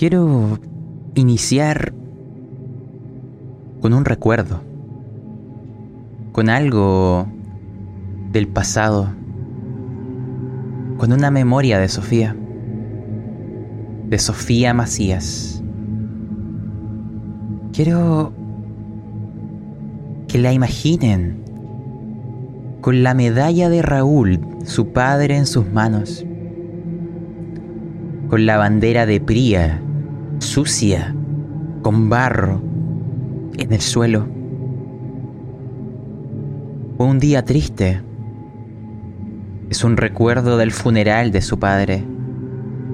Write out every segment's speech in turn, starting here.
Quiero iniciar con un recuerdo, con algo del pasado, con una memoria de Sofía, de Sofía Macías. Quiero que la imaginen con la medalla de Raúl, su padre, en sus manos, con la bandera de Pría, sucia, con barro, en el suelo. Fue un día triste. Es un recuerdo del funeral de su padre,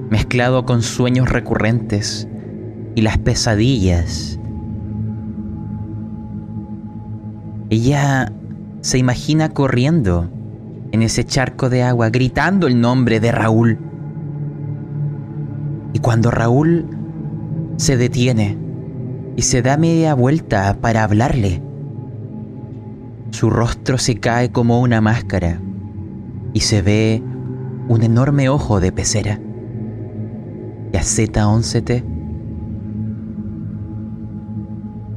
mezclado con sueños recurrentes y las pesadillas. Ella se imagina corriendo en ese charco de agua, gritando el nombre de Raúl. Y cuando Raúl se detiene y se da media vuelta para hablarle, su rostro se cae como una máscara y se ve un enorme ojo de pecera. Y a Z11T.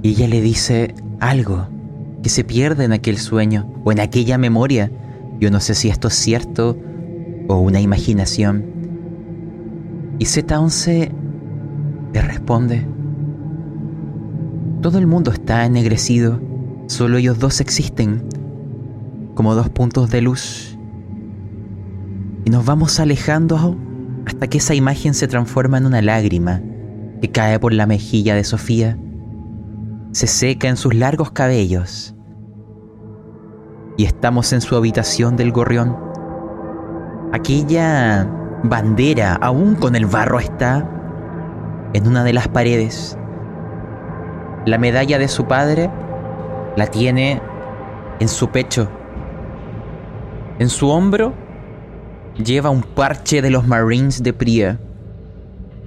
Y ella le dice algo que se pierde en aquel sueño o en aquella memoria. Yo no sé si esto es cierto o una imaginación. Y Z11 le responde, todo el mundo está ennegrecido, solo ellos dos existen, como dos puntos de luz. Y nos vamos alejando hasta que esa imagen se transforma en una lágrima que cae por la mejilla de Sofía se seca en sus largos cabellos. Y estamos en su habitación del gorrión. Aquella bandera, aún con el barro, está en una de las paredes. La medalla de su padre la tiene en su pecho. En su hombro lleva un parche de los Marines de Pria.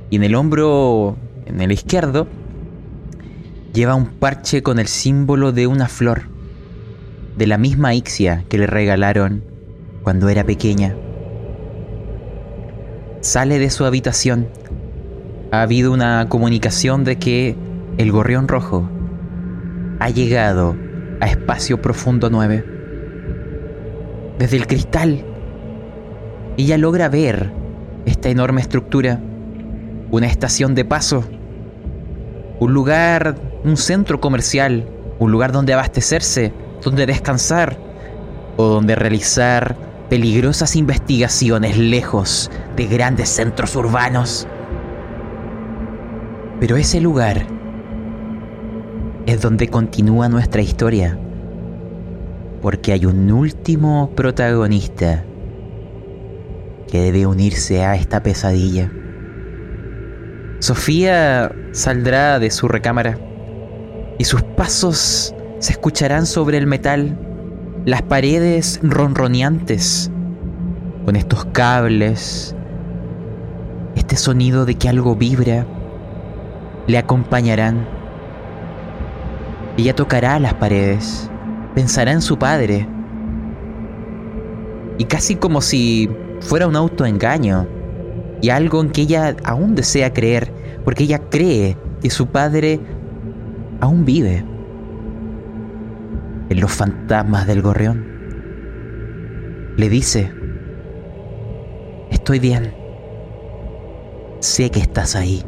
Y en el hombro, en el izquierdo, lleva un parche con el símbolo de una flor, de la misma Ixia que le regalaron cuando era pequeña. Sale de su habitación. Ha habido una comunicación de que el gorrión rojo ha llegado a Espacio Profundo 9. Desde el cristal, ella logra ver esta enorme estructura, una estación de paso, un lugar un centro comercial, un lugar donde abastecerse, donde descansar o donde realizar peligrosas investigaciones lejos de grandes centros urbanos. Pero ese lugar es donde continúa nuestra historia, porque hay un último protagonista que debe unirse a esta pesadilla. Sofía saldrá de su recámara y sus pasos se escucharán sobre el metal, las paredes ronroneantes, con estos cables, este sonido de que algo vibra, le acompañarán. Ella tocará las paredes, pensará en su padre, y casi como si fuera un autoengaño, y algo en que ella aún desea creer, porque ella cree que su padre aún vive en los fantasmas del gorrión. Le dice, estoy bien, sé que estás ahí.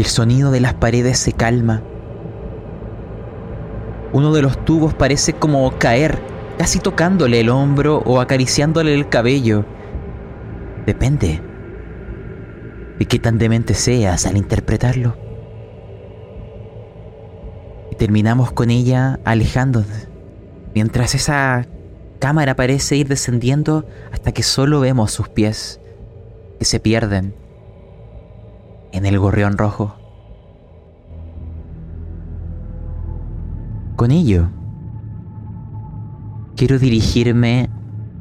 Y el sonido de las paredes se calma. Uno de los tubos parece como caer, casi tocándole el hombro o acariciándole el cabello. Depende de qué tan demente seas al interpretarlo terminamos con ella alejándonos, mientras esa cámara parece ir descendiendo hasta que solo vemos sus pies, que se pierden en el gorrión rojo. Con ello, quiero dirigirme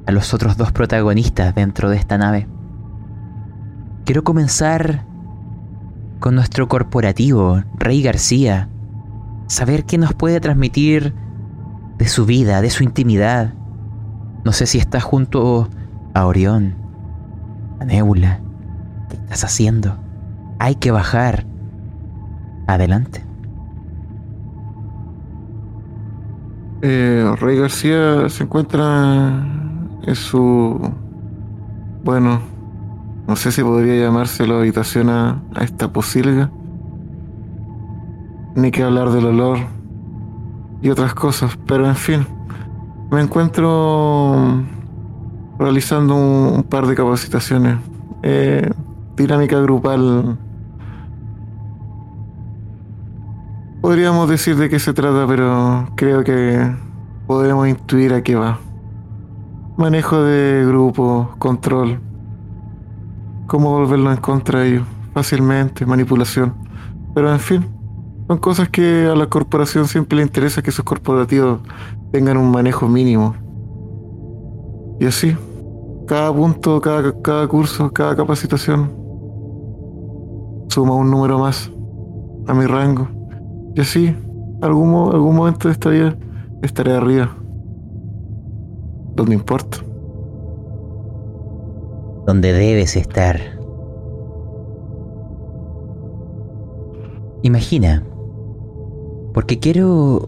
a los otros dos protagonistas dentro de esta nave. Quiero comenzar con nuestro corporativo, Rey García, saber qué nos puede transmitir de su vida, de su intimidad. No sé si estás junto a Orión, a Nebula. ¿Qué estás haciendo? Hay que bajar. Adelante. Eh, Rey García se encuentra en su... Bueno, no sé si podría llamarse la habitación a, a esta posilga. Ni que hablar del olor y otras cosas, pero en fin, me encuentro realizando un, un par de capacitaciones. Eh, dinámica grupal. Podríamos decir de qué se trata, pero creo que podremos intuir a qué va. Manejo de grupo, control. Cómo volverlo en contra de ellos. Fácilmente, manipulación. Pero en fin, son cosas que a la corporación siempre le interesa que sus corporativos tengan un manejo mínimo. Y así, cada punto, cada, cada curso, cada capacitación suma un número más a mi rango. Y así, algún, mo- algún momento de esta vida estaré arriba. Donde importa. Donde debes estar. Imagina, porque quiero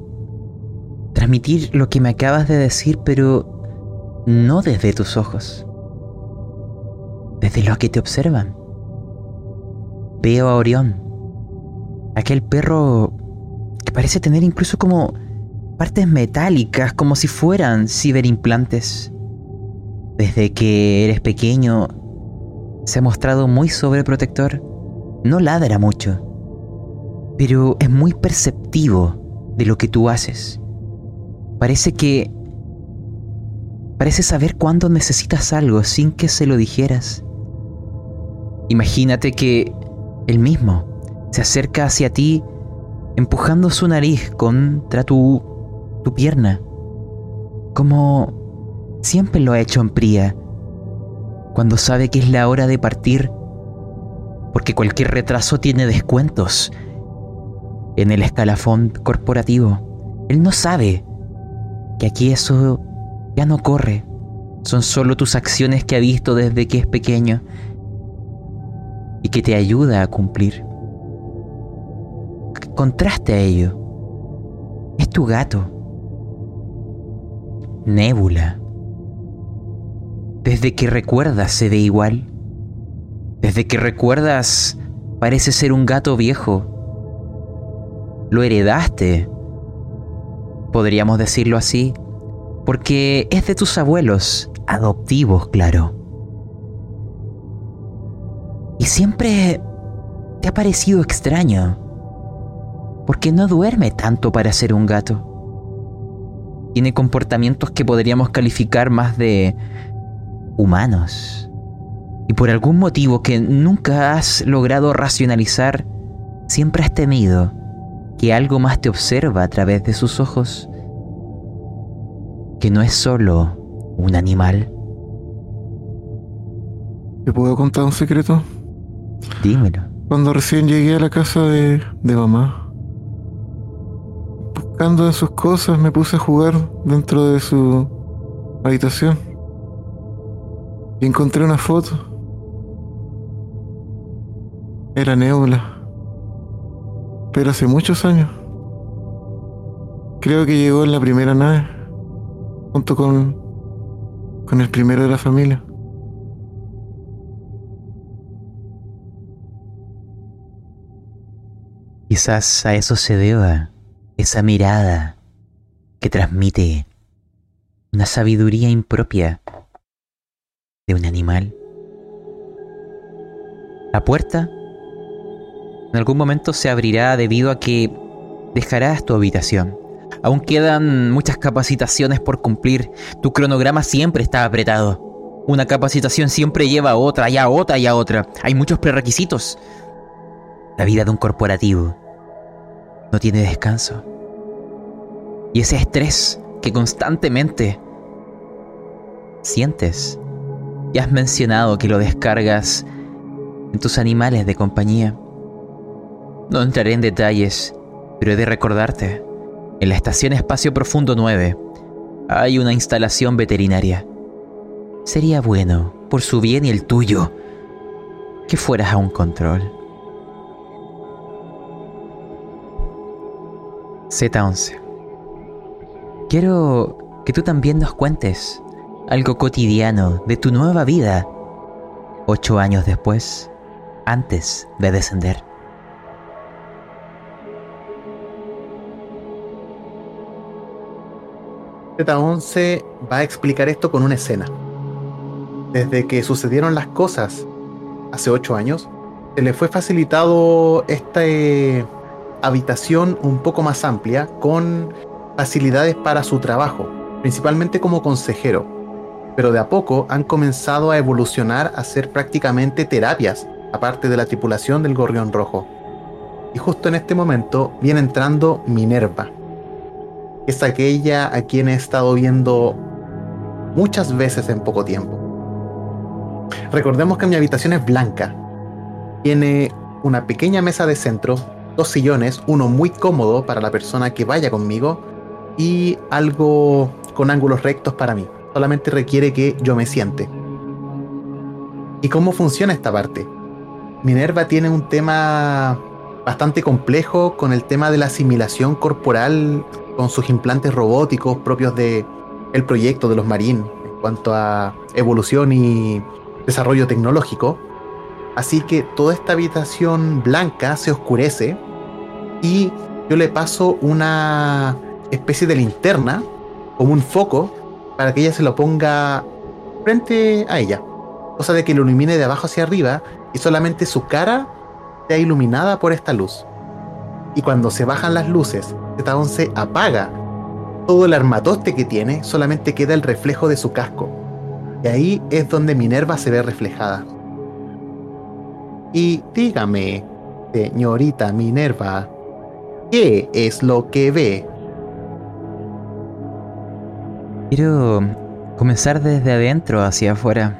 transmitir lo que me acabas de decir, pero no desde tus ojos, desde los que te observan. Veo a Orión, aquel perro parece tener incluso como partes metálicas, como si fueran ciberimplantes. Desde que eres pequeño, se ha mostrado muy sobreprotector. No ladra mucho, pero es muy perceptivo de lo que tú haces. Parece que... Parece saber cuándo necesitas algo sin que se lo dijeras. Imagínate que él mismo se acerca hacia ti empujando su nariz contra tu, tu pierna, como siempre lo ha hecho en Pría, cuando sabe que es la hora de partir, porque cualquier retraso tiene descuentos en el escalafón corporativo. Él no sabe que aquí eso ya no corre, son solo tus acciones que ha visto desde que es pequeño y que te ayuda a cumplir. Contraste a ello. Es tu gato. Nébula. Desde que recuerdas se ve igual. Desde que recuerdas parece ser un gato viejo. Lo heredaste. Podríamos decirlo así. Porque es de tus abuelos, adoptivos, claro. Y siempre te ha parecido extraño. Porque no duerme tanto para ser un gato. Tiene comportamientos que podríamos calificar más de humanos. Y por algún motivo que nunca has logrado racionalizar, siempre has temido que algo más te observa a través de sus ojos. Que no es solo un animal. ¿Te puedo contar un secreto? Dímelo. Cuando recién llegué a la casa de, de mamá, en sus cosas, me puse a jugar dentro de su habitación. Y encontré una foto. Era Nebula. Pero hace muchos años. Creo que llegó en la primera nave. Junto con. con el primero de la familia. Quizás a eso se deba esa mirada que transmite una sabiduría impropia de un animal. La puerta en algún momento se abrirá debido a que dejarás tu habitación. Aún quedan muchas capacitaciones por cumplir. Tu cronograma siempre está apretado. Una capacitación siempre lleva a otra, y a otra, y a otra. Hay muchos prerequisitos. La vida de un corporativo no tiene descanso. Y ese estrés que constantemente sientes, y has mencionado que lo descargas en tus animales de compañía. No entraré en detalles, pero he de recordarte, en la estación Espacio Profundo 9 hay una instalación veterinaria. Sería bueno, por su bien y el tuyo, que fueras a un control. Z11. Quiero que tú también nos cuentes algo cotidiano de tu nueva vida, ocho años después, antes de descender. Z11 va a explicar esto con una escena. Desde que sucedieron las cosas hace ocho años, se le fue facilitado esta eh, habitación un poco más amplia con facilidades para su trabajo, principalmente como consejero. Pero de a poco han comenzado a evolucionar a ser prácticamente terapias, aparte de la tripulación del Gorrión Rojo. Y justo en este momento viene entrando Minerva, es aquella a quien he estado viendo muchas veces en poco tiempo. Recordemos que mi habitación es blanca. Tiene una pequeña mesa de centro, dos sillones, uno muy cómodo para la persona que vaya conmigo y algo con ángulos rectos para mí. Solamente requiere que yo me siente. ¿Y cómo funciona esta parte? Minerva tiene un tema bastante complejo con el tema de la asimilación corporal con sus implantes robóticos propios de el proyecto de los Marines en cuanto a evolución y desarrollo tecnológico. Así que toda esta habitación blanca se oscurece y yo le paso una especie de linterna como un foco para que ella se lo ponga frente a ella. Cosa de que lo ilumine de abajo hacia arriba y solamente su cara sea iluminada por esta luz. Y cuando se bajan las luces, Z11 apaga todo el armatoste que tiene, solamente queda el reflejo de su casco. Y ahí es donde Minerva se ve reflejada. Y dígame, señorita Minerva, ¿qué es lo que ve? Quiero comenzar desde adentro hacia afuera.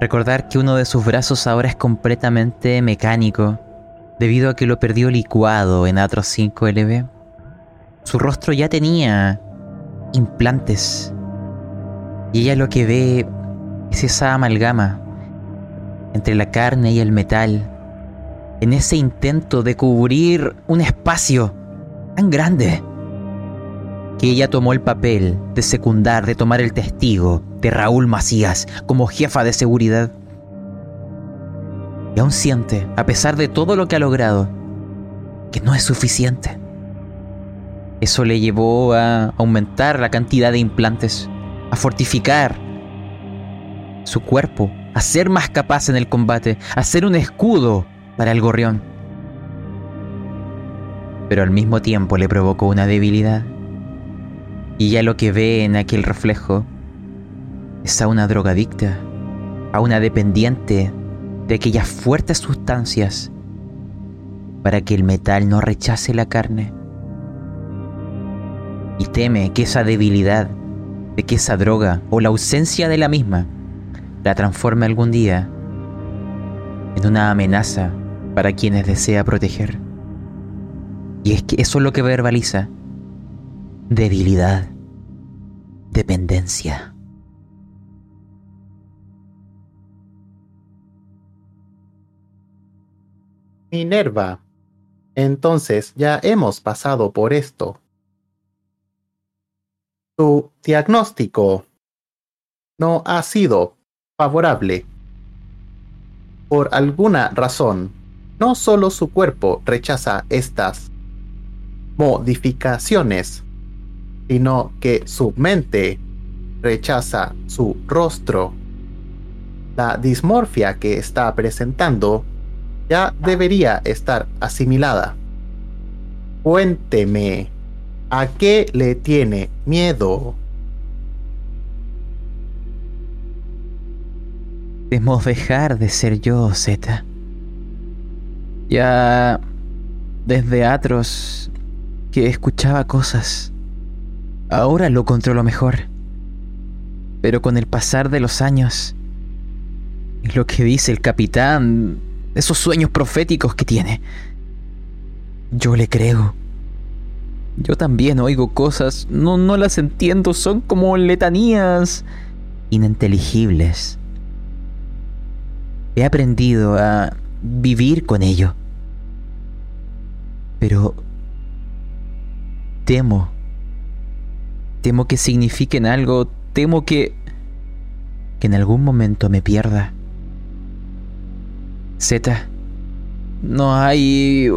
Recordar que uno de sus brazos ahora es completamente mecánico, debido a que lo perdió licuado en Atros 5 LB. Su rostro ya tenía implantes. Y ella lo que ve es esa amalgama entre la carne y el metal, en ese intento de cubrir un espacio tan grande que ella tomó el papel de secundar, de tomar el testigo de Raúl Macías como jefa de seguridad. Y aún siente, a pesar de todo lo que ha logrado, que no es suficiente. Eso le llevó a aumentar la cantidad de implantes, a fortificar su cuerpo, a ser más capaz en el combate, a ser un escudo para el gorrión. Pero al mismo tiempo le provocó una debilidad y ya lo que ve en aquel reflejo es a una drogadicta, a una dependiente de aquellas fuertes sustancias para que el metal no rechace la carne. Y teme que esa debilidad, de que esa droga o la ausencia de la misma la transforme algún día en una amenaza para quienes desea proteger. Y es que eso es lo que verbaliza debilidad, dependencia. Minerva, entonces ya hemos pasado por esto. Tu diagnóstico no ha sido favorable. Por alguna razón, no solo su cuerpo rechaza estas modificaciones, sino que su mente rechaza su rostro. La dismorfia que está presentando ya debería estar asimilada. Cuénteme, ¿a qué le tiene miedo? Debemos dejar de ser yo, Z. Ya desde Atros que escuchaba cosas Ahora lo controlo mejor. Pero con el pasar de los años, es lo que dice el capitán, esos sueños proféticos que tiene. Yo le creo. Yo también oigo cosas, no, no las entiendo, son como letanías ininteligibles. He aprendido a vivir con ello. Pero temo. Temo que signifiquen algo, temo que... que en algún momento me pierda. Z, no hay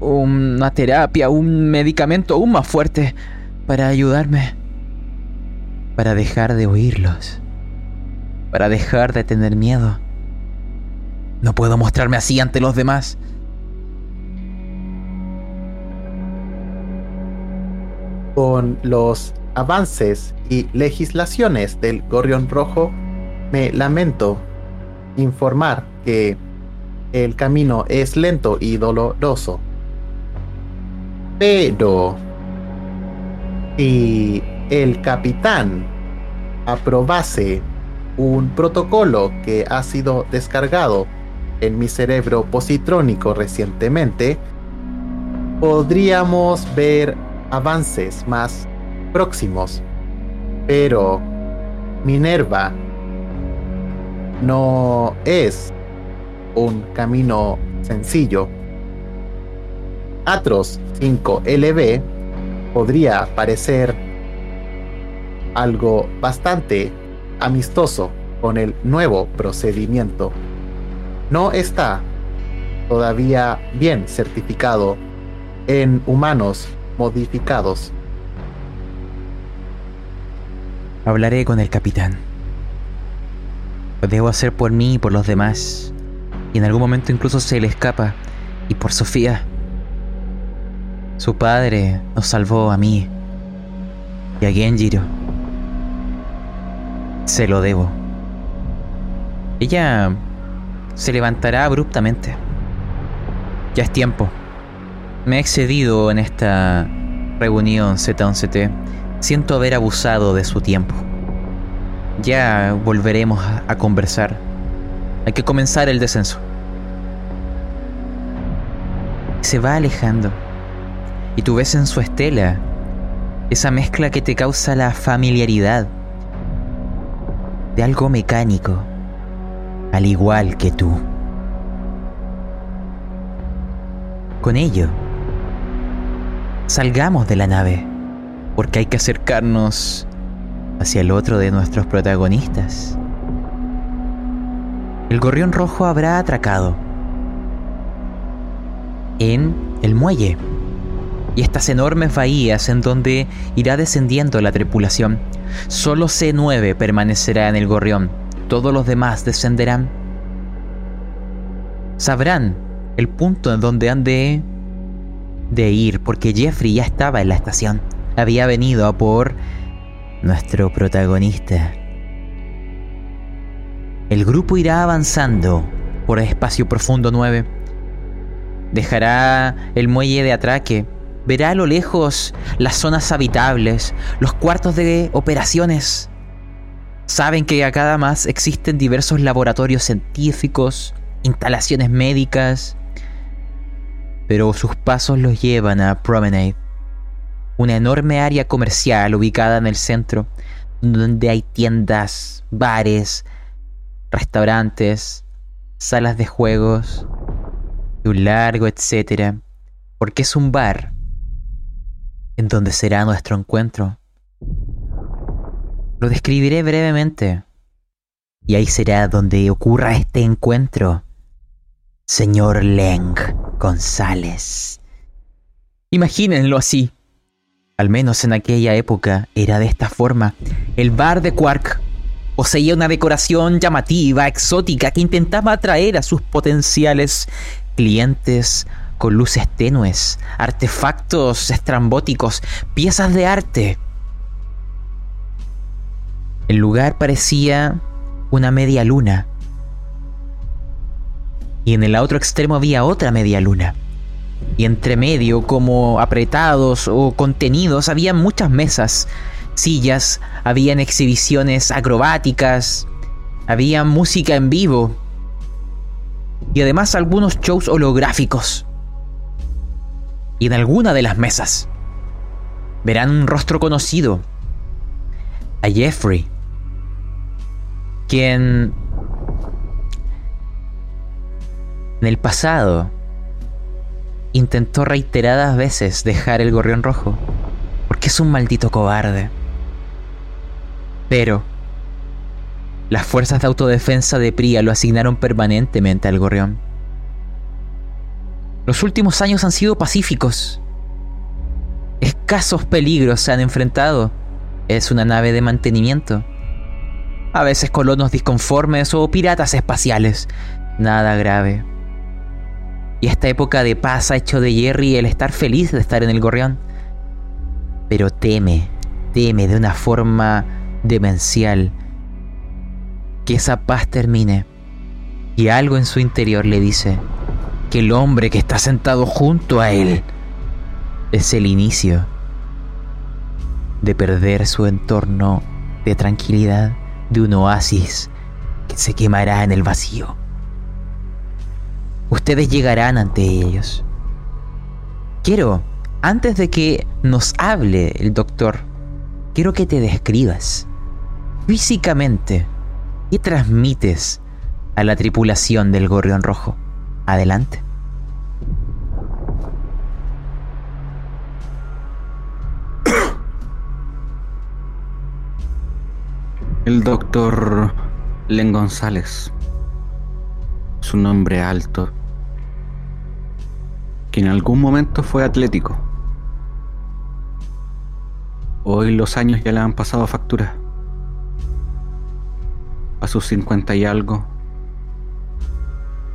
una terapia, un medicamento aún más fuerte para ayudarme. Para dejar de oírlos. Para dejar de tener miedo. No puedo mostrarme así ante los demás. Con los avances y legislaciones del Gorrión Rojo, me lamento informar que el camino es lento y doloroso. Pero si el capitán aprobase un protocolo que ha sido descargado en mi cerebro positrónico recientemente, podríamos ver avances más próximos. Pero Minerva no es un camino sencillo. Atros 5LB podría parecer algo bastante amistoso con el nuevo procedimiento. No está todavía bien certificado en humanos modificados. Hablaré con el capitán. Lo debo hacer por mí y por los demás. Y en algún momento incluso se le escapa. Y por Sofía. Su padre nos salvó a mí y a Genjiro. Se lo debo. Ella se levantará abruptamente. Ya es tiempo. Me he excedido en esta reunión Z11T. Siento haber abusado de su tiempo. Ya volveremos a conversar. Hay que comenzar el descenso. Se va alejando. Y tú ves en su estela esa mezcla que te causa la familiaridad de algo mecánico, al igual que tú. Con ello, salgamos de la nave, porque hay que acercarnos hacia el otro de nuestros protagonistas. El gorrión rojo habrá atracado en el muelle y estas enormes bahías en donde irá descendiendo la tripulación. Solo C9 permanecerá en el gorrión, todos los demás descenderán. Sabrán el punto en donde han de, ir, porque Jeffrey ya estaba en la estación. Había venido a por nuestro protagonista. El grupo irá avanzando por el espacio profundo 9. Dejará el muelle de atraque verá a lo lejos las zonas habitables, los cuartos de operaciones. Saben que acá además existen diversos laboratorios científicos, instalaciones médicas, pero sus pasos los llevan a Promenade, una enorme área comercial ubicada en el centro, donde hay tiendas, bares, restaurantes, salas de juegos un largo etcétera, porque es un bar en donde será nuestro encuentro. Lo describiré brevemente. Y ahí será donde ocurra este encuentro. Señor Leng González. Imagínenlo así. Al menos en aquella época era de esta forma. El bar de Quark poseía una decoración llamativa, exótica, que intentaba atraer a sus potenciales clientes con luces tenues, artefactos estrambóticos, piezas de arte. El lugar parecía una media luna. Y en el otro extremo había otra media luna. Y entre medio, como apretados o contenidos, había muchas mesas, sillas, habían exhibiciones acrobáticas, había música en vivo y además algunos shows holográficos y en alguna de las mesas verán un rostro conocido, a Jeffrey, quien en el pasado intentó reiteradas veces dejar el gorrión rojo, porque es un maldito cobarde. Pero las fuerzas de autodefensa de Pria lo asignaron permanentemente al gorrión. Los últimos años han sido pacíficos. Escasos peligros se han enfrentado. Es una nave de mantenimiento. A veces colonos disconformes o piratas espaciales. Nada grave. Y esta época de paz ha hecho de Jerry el estar feliz de estar en el gorrión. Pero teme, teme de una forma demencial que esa paz termine. Y algo en su interior le dice que el hombre que está sentado junto a él es el inicio de perder su entorno de tranquilidad de un oasis que se quemará en el vacío. Ustedes llegarán ante ellos. Quiero, antes de que nos hable el doctor, quiero que te describas físicamente qué transmites a la tripulación del Gorrión Rojo. Adelante. El doctor Len González. Su nombre alto. Que en algún momento fue atlético. Hoy los años ya le han pasado factura. A sus 50 y algo.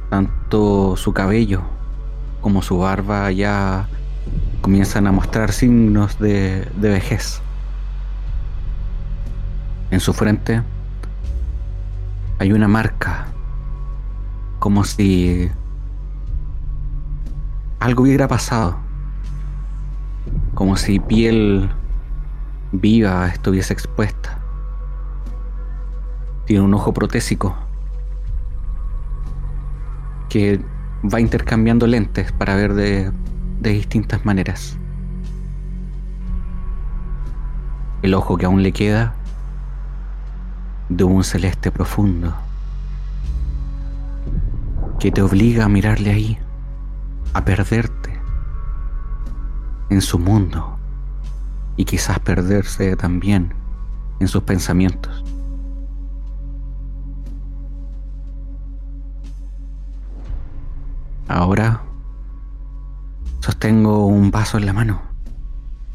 Tanto su cabello como su barba ya comienzan a mostrar signos de, de vejez. En su frente hay una marca, como si algo hubiera pasado, como si piel viva estuviese expuesta. Tiene un ojo protésico que va intercambiando lentes para ver de, distintas maneras. El ojo que aún le queda de un celeste profundo que te obliga a mirarle ahí, a perderte en su mundo y quizás perderse también en sus pensamientos. Ahora sostengo un vaso en la mano.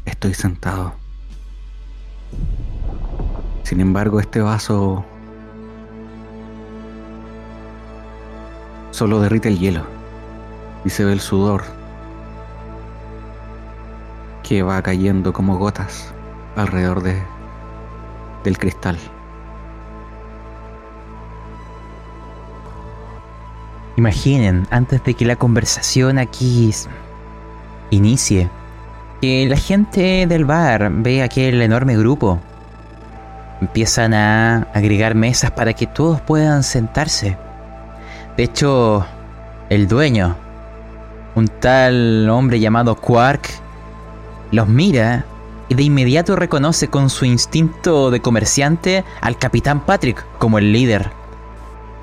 Estoy sentado. Sin embargo, este vaso solo derrite el hielo y se ve el sudor que va cayendo como gotas alrededor de, del cristal. Imaginen, antes de que la conversación aquí inicie, que la gente del bar ve aquel enorme grupo empiezan a agregar mesas para que todos puedan sentarse. De hecho, el dueño, un tal hombre llamado Quark, los mira y de inmediato reconoce con su instinto de comerciante al capitán Patrick como el líder.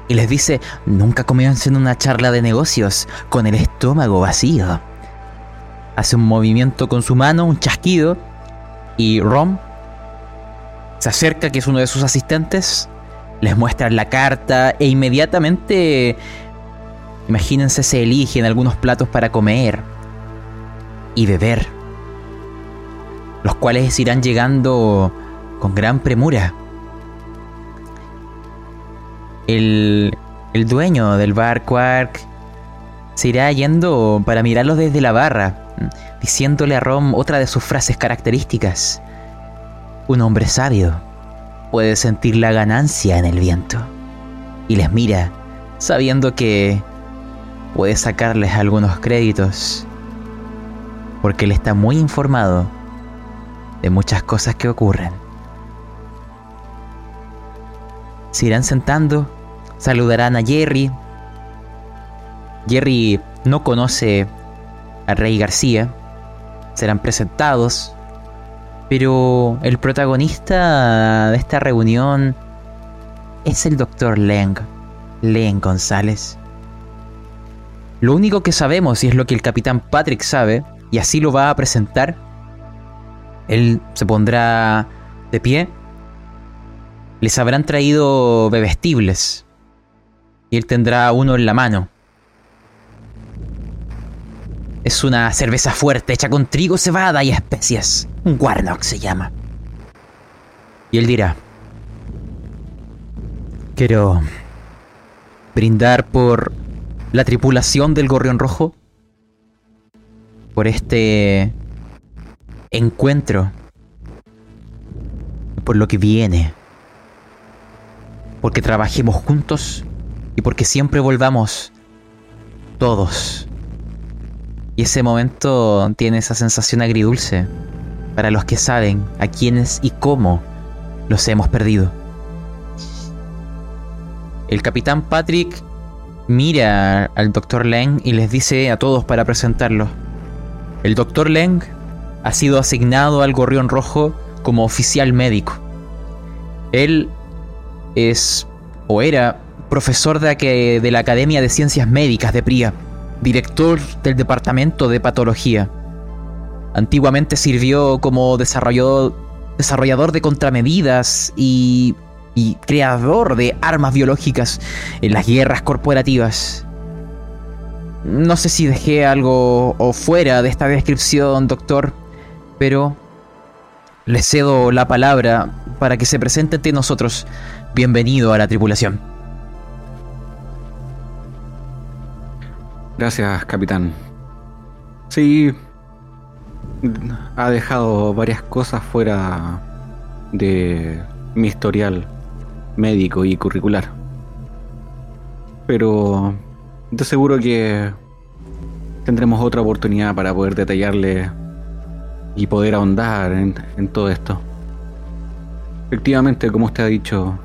Y les dice, nunca comiencen una charla de negocios con el estómago vacío. Hace un movimiento con su mano, un chasquido, y Rom se acerca, que es uno de sus asistentes, les muestra la carta e inmediatamente, imagínense, se eligen algunos platos para comer y beber, los cuales irán llegando con gran premura. El, el dueño del bar Quark se irá yendo para mirarlos desde la barra, diciéndole a Rom otra de sus frases características. Un hombre sabio puede sentir la ganancia en el viento y les mira sabiendo que puede sacarles algunos créditos porque él está muy informado de muchas cosas que ocurren. Se irán sentando, saludarán a Jerry. Jerry no conoce a Rey García. Serán presentados, pero el protagonista de esta reunión es el doctor Leng, Len González. Lo único que sabemos, y es lo que el capitán Patrick sabe, y así lo va a presentar, él se pondrá de pie, les habrán traído bebestibles, y él tendrá uno en la mano. Es una cerveza fuerte hecha con trigo, cebada y especias. Un Warnock se llama. Y él dirá, quiero brindar por la tripulación del Gorrión Rojo, por este encuentro, por lo que viene, porque trabajemos juntos y porque siempre volvamos todos. Y ese momento tiene esa sensación agridulce para los que saben a quiénes y cómo los hemos perdido. El capitán Patrick mira al doctor Leng y les dice a todos para presentarlo. El doctor Leng ha sido asignado al Gorrión Rojo como oficial médico. Él es o era profesor de, de la Academia de Ciencias Médicas de Pría, director del Departamento de Patología. Antiguamente sirvió como desarrollador, de contramedidas y creador de armas biológicas en las guerras corporativas. No sé si dejé algo fuera de esta descripción, doctor, pero le cedo la palabra para que se presente ante nosotros. Bienvenido a la tripulación. Gracias, capitán. Sí, ha dejado varias cosas fuera de mi historial médico y curricular. Pero de seguro que tendremos otra oportunidad para poder detallarle y poder ahondar en, en todo esto. Efectivamente, como usted ha dicho,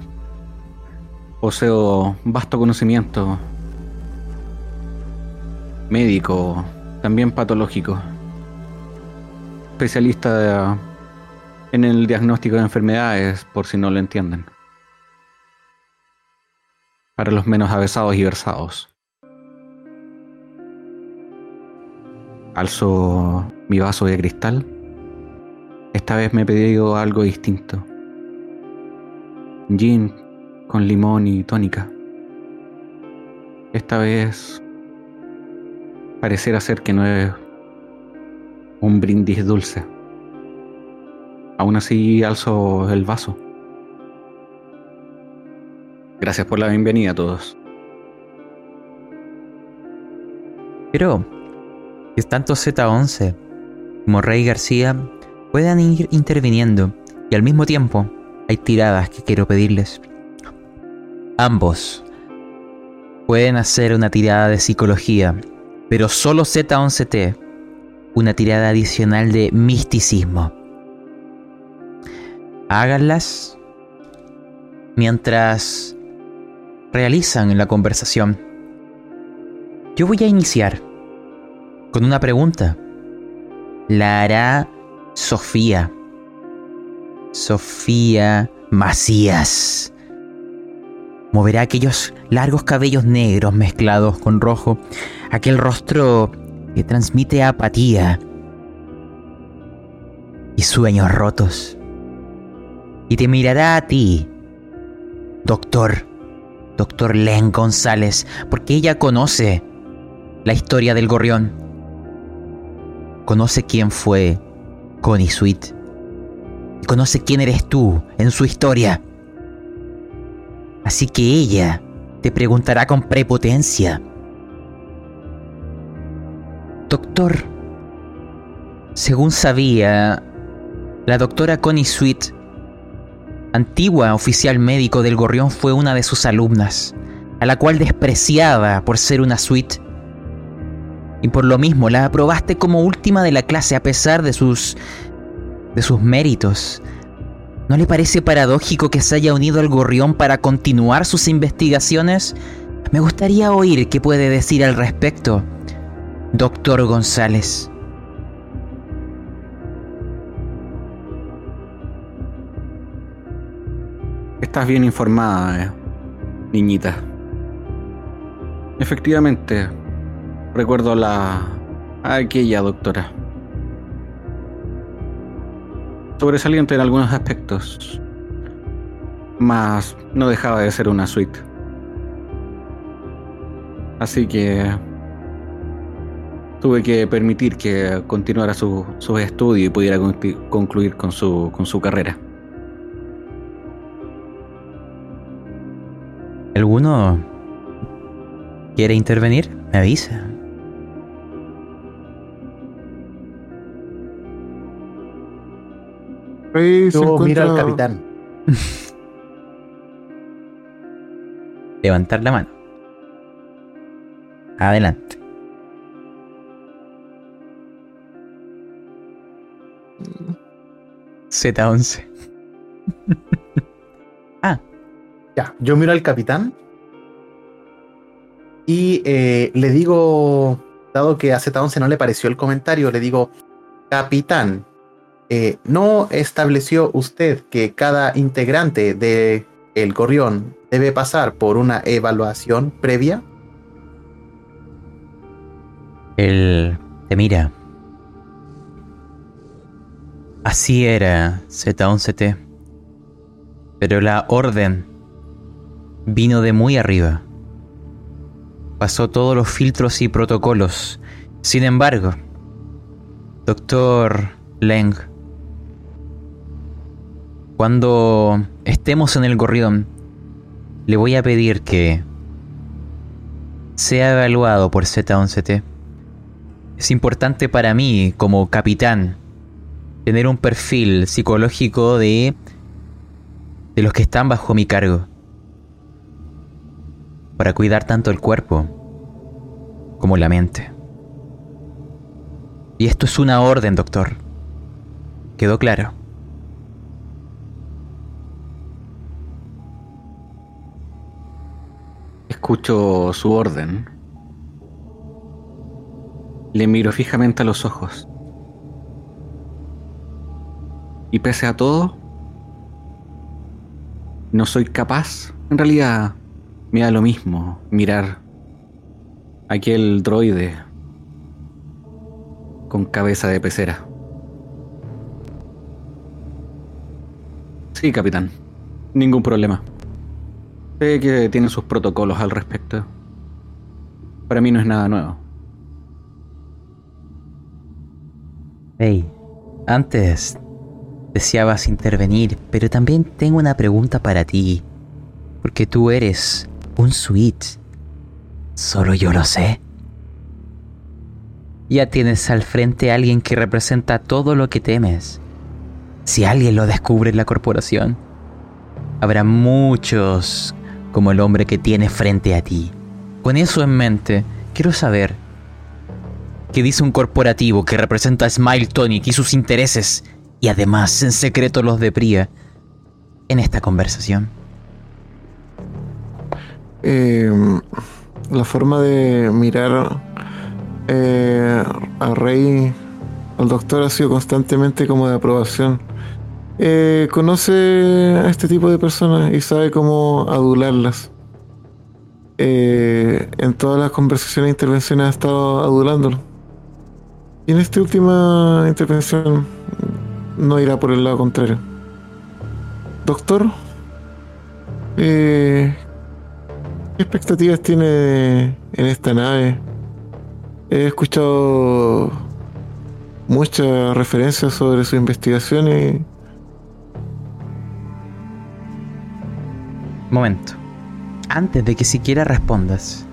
poseo vasto conocimiento médico, también patológico, especialista en el diagnóstico de enfermedades, por si no lo entienden para los menos avesados y versados. Alzo mi vaso de cristal. Esta vez me he pedido algo distinto. Gin con limón y tónica. Esta vez parecerá ser que no es un brindis dulce. Aún así alzo el vaso. Gracias por la bienvenida a todos. Pero, que tanto Z11 como Rey García puedan ir interviniendo y al mismo tiempo hay tiradas que quiero pedirles. Ambos pueden hacer una tirada de psicología, pero solo Z11T una tirada adicional de misticismo. Háganlas mientras realizan la conversación. Yo voy a iniciar con una pregunta. La hará Sofía. Sofía Macías. Moverá aquellos largos cabellos negros mezclados con rojo, aquel rostro que transmite apatía y sueños rotos. Y te mirará a ti, doctor, doctor Len González, porque ella conoce la historia del gorrión. Conoce quién fue Connie Sweet. Y conoce quién eres tú en su historia. Así que ella te preguntará con prepotencia. Doctor, según sabía, la doctora Connie Sweet antigua oficial médico del Gorrión, fue una de sus alumnas, a la cual despreciaba por ser una suite. Y por lo mismo la aprobaste como última de la clase a pesar de sus de sus méritos. ¿No le parece paradójico que se haya unido al Gorrión para continuar sus investigaciones? Me gustaría oír qué puede decir al respecto, doctor González. Estás bien informada, eh, niñita. Efectivamente, recuerdo la a aquella doctora. Sobresaliente en algunos aspectos, mas no dejaba de ser una suite. Así que tuve que permitir que continuara sus su estudios y pudiera conclu- concluir con su, con su carrera. ¿Alguno quiere intervenir? Me avisa. Rey se Yo miro al capitán. Levantar la mano. Adelante. Z11. ah, Ya, yo miro al capitán y eh, le digo, dado que a Z11 no le pareció el comentario, le digo, capitán, eh, ¿no estableció usted que cada integrante de el gorrión debe pasar por una evaluación previa? él te mira. Así era Z11T. Pero la orden vino de muy arriba. Pasó todos los filtros y protocolos. Sin embargo, doctor Leng, cuando estemos en el gorrión, le voy a pedir que sea evaluado por Z11T. Es importante para mí, como capitán, tener un perfil psicológico de de los que están bajo mi cargo. Para cuidar tanto el cuerpo como la mente. Y esto es una orden, doctor. ¿Quedó claro? Escucho su orden. Le miro fijamente a los ojos. Y pese a todo, no soy capaz, en realidad me da lo mismo mirar aquel droide con cabeza de pecera. Sí, capitán. Ningún problema. Sé que tienen sus protocolos al respecto. Para mí no es nada nuevo. Hey, antes deseabas intervenir, pero también tengo una pregunta para ti. Porque tú eres un switch. Solo yo lo sé. Ya tienes al frente a alguien que representa todo lo que temes. Si alguien lo descubre en la corporación, habrá muchos como el hombre que tienes frente a ti. Con eso en mente, quiero saber qué dice un corporativo que representa a Smile Tonic y sus intereses, y además en secreto los de Pria, en esta conversación. Eh, la forma de mirar eh, a Rey, al doctor, ha sido constantemente como de aprobación. Eh, conoce a este tipo de personas y sabe cómo adularlas. Eh, en todas las conversaciones e intervenciones ha estado adulándolo. Y en esta última intervención no irá por el lado contrario. Doctor, eh, ¿Qué expectativas tiene en esta nave? He escuchado muchas referencias sobre su investigación y Momento. Antes de que siquiera respondas,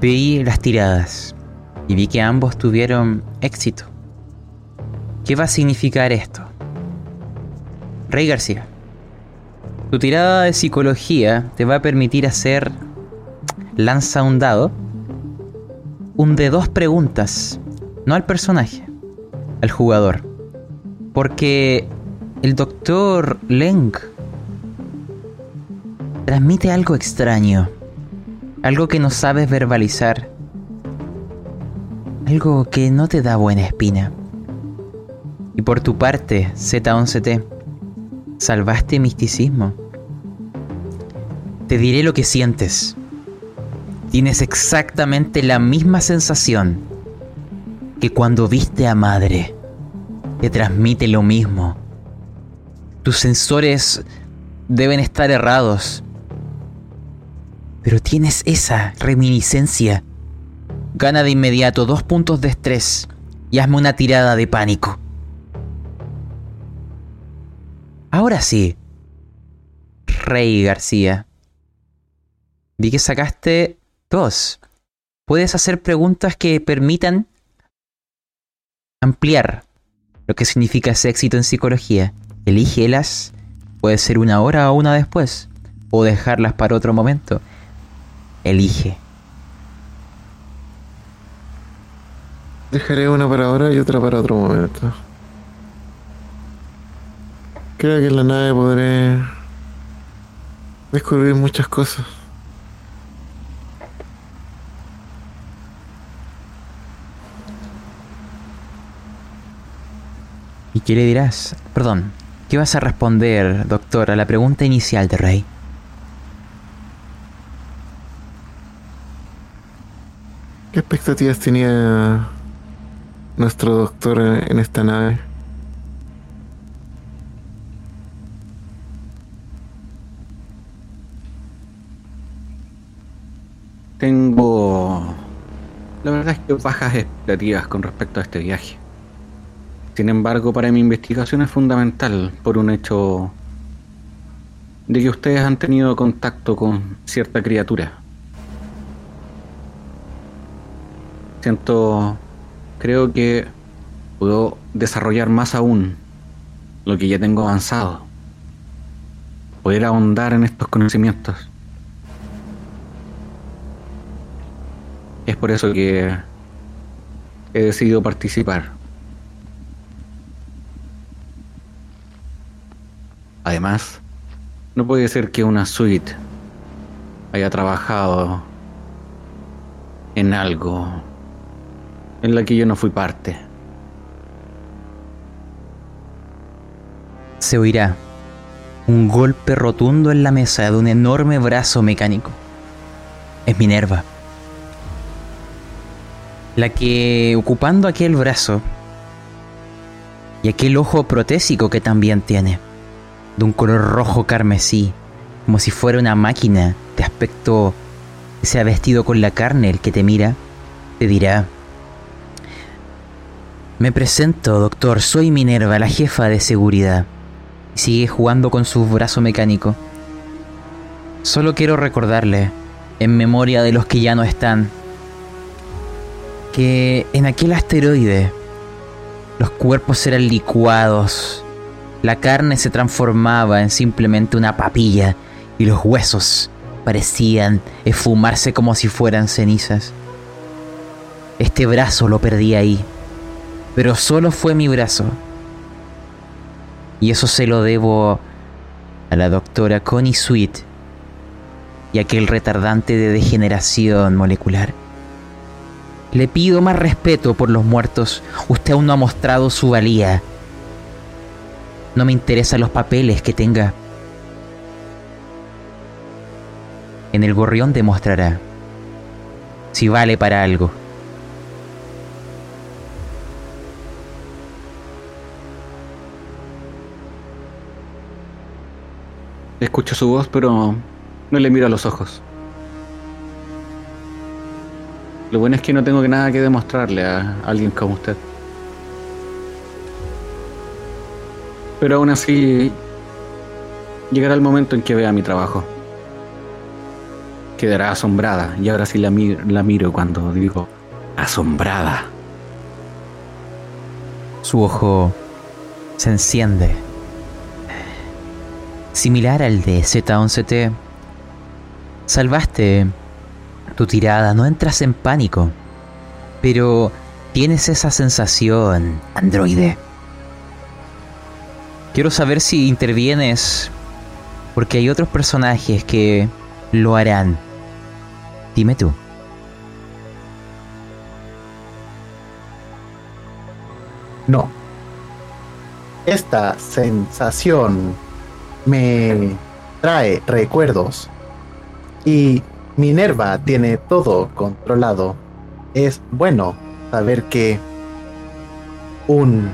vi las tiradas y vi que ambos tuvieron éxito. ¿Qué va a significar esto? Rey García, tu tirada de psicología te va a permitir hacer lanza un dado, un de dos preguntas, no al personaje, al jugador. Porque el doctor Leng transmite algo extraño, algo que no sabes verbalizar, algo que no te da buena espina. Y por tu parte, Z11T, salvaste misticismo. Te diré lo que sientes. Tienes exactamente la misma sensación que cuando viste a madre. Te transmite lo mismo. Tus sensores deben estar errados. Pero tienes esa reminiscencia. Gana de inmediato dos puntos de estrés y hazme una tirada de pánico. Ahora sí. Rey García. Vi que sacaste dos. Puedes hacer preguntas que permitan ampliar lo que significa ese éxito en psicología. Elígelas. Puede ser una hora o una después. O dejarlas para otro momento. Elige. Dejaré una para ahora y otra para otro momento. Creo que en la nave podré descubrir muchas cosas. ¿Y qué le dirás? Perdón, ¿qué vas a responder, doctor, a la pregunta inicial de Rey? ¿Qué expectativas tenía nuestro doctor en en esta nave? Tengo... La verdad es que bajas expectativas con respecto a este viaje. Sin embargo, para mi investigación es fundamental por un hecho de que ustedes han tenido contacto con cierta criatura. Siento, creo que puedo desarrollar más aún lo que ya tengo avanzado. Poder ahondar en estos conocimientos. Es por eso que he decidido participar. Además, no puede ser que una suite haya trabajado en algo en la que yo no fui parte. Se oirá un golpe rotundo en la mesa de un enorme brazo mecánico. Es Minerva. La que, ocupando aquel brazo y aquel ojo protésico que también tiene, de un color rojo carmesí, como si fuera una máquina de aspecto que se ha vestido con la carne el que te mira, te dirá, me presento, doctor, soy Minerva, la jefa de seguridad. Y sigue jugando con su brazo mecánico. Solo quiero recordarle, en memoria de los que ya no están, que en aquel asteroide los cuerpos eran licuados, la carne se transformaba en simplemente una papilla y los huesos parecían esfumarse como si fueran cenizas. Este brazo lo perdí ahí, pero solo fue mi brazo. Y eso se lo debo a la doctora Connie Sweet y aquel retardante de degeneración molecular. Le pido más respeto por los muertos. Usted aún no ha mostrado su valía. No me interesan los papeles que tenga. En el gorrión demostrará si vale para algo. Escucho su voz, pero no le miro a los ojos. Lo bueno es que no tengo nada que demostrarle a alguien como usted. Pero aún así, llegará el momento en que vea mi trabajo. Quedará asombrada, y ahora sí la, mi- la miro cuando digo asombrada. Su ojo se enciende. Similar al de Z11T. Salvaste tu tirada, no entras en pánico. Pero tienes esa sensación, androide. Quiero saber si intervienes porque hay otros personajes que lo harán. Dime tú. No. Esta sensación me trae recuerdos y Minerva tiene todo controlado, es bueno saber que un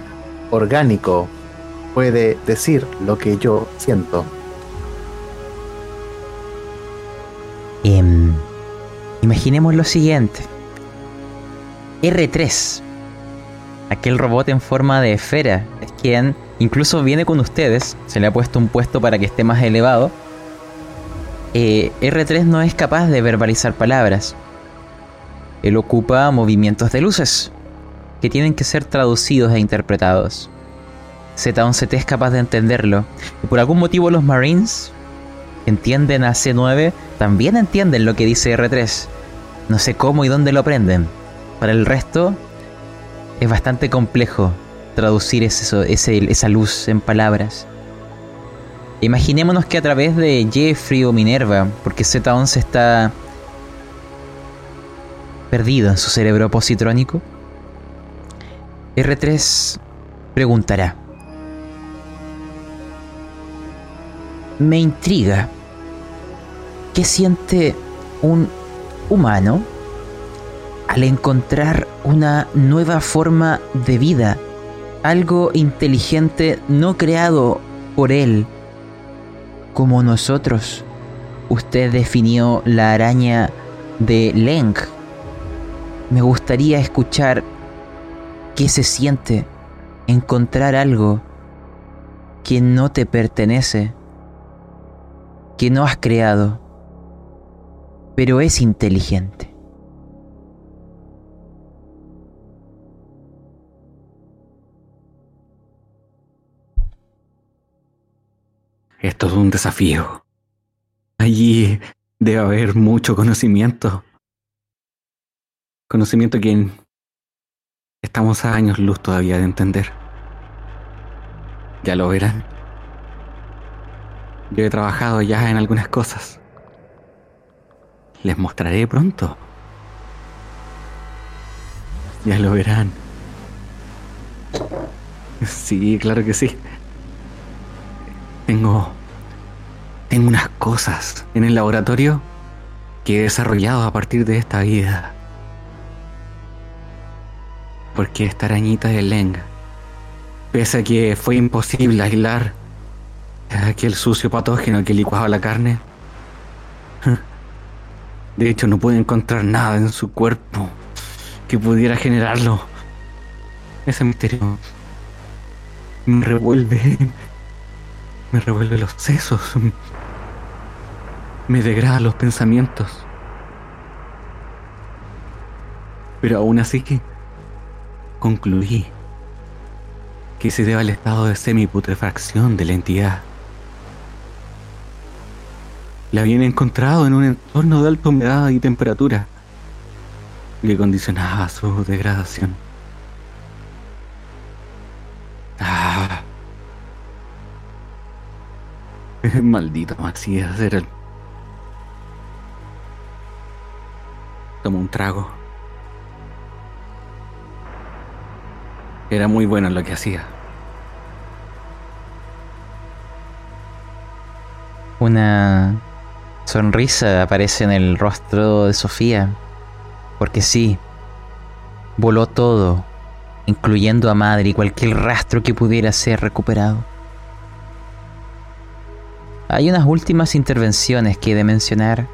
orgánico puede decir lo que yo siento. Em, imaginemos lo siguiente. R3, aquel robot en forma de esfera, es quien incluso viene con ustedes, se le ha puesto un puesto para que esté más elevado. Eh, R3 no es capaz de verbalizar palabras. Él ocupa movimientos de luces, que tienen que ser traducidos e interpretados. Z11T es capaz de entenderlo, y por algún motivo los Marines entienden a C9, también entienden lo que dice R3. No sé cómo y dónde lo aprenden. Para el resto, es bastante complejo traducir esa luz en palabras. Imaginémonos que a través de Jeffrey o Minerva, porque Z11 está perdido en su cerebro positrónico, R3 preguntará. Me intriga. ¿Qué siente un humano al encontrar una nueva forma de vida? Algo inteligente no creado por él como nosotros. Usted definió la araña de Leng. Me gustaría escuchar qué se siente encontrar algo que no te pertenece que no has creado, pero es inteligente. Es un desafío. Allí debe haber mucho conocimiento. Conocimiento que estamos a años luz todavía de entender. Ya lo verán. Yo he trabajado ya en algunas cosas. Les mostraré pronto. Ya lo verán. Sí, claro que sí. Tengo... Tengo unas cosas en el laboratorio que he desarrollado a partir de esta vida. Porque esta arañita de Leng, pese a que fue imposible aislar aquel sucio patógeno que licuaba la carne. De hecho, no pude encontrar nada en su cuerpo que pudiera generarlo. Ese misterio me revuelve. Me revuelve los sesos. Me degrada los pensamientos. Pero aún así que concluí que se debe al estado de semiputrefacción de la entidad. La habían encontrado en un entorno de alta humedad y temperatura que condicionaba su degradación. Ah. Maldito Macías era el... Tomó un trago. Era muy bueno en lo que hacía. Una sonrisa aparece en el rostro de Sofía, porque sí, voló todo, incluyendo a madre y cualquier rastro que pudiera ser recuperado. Hay unas últimas intervenciones que he de mencionar,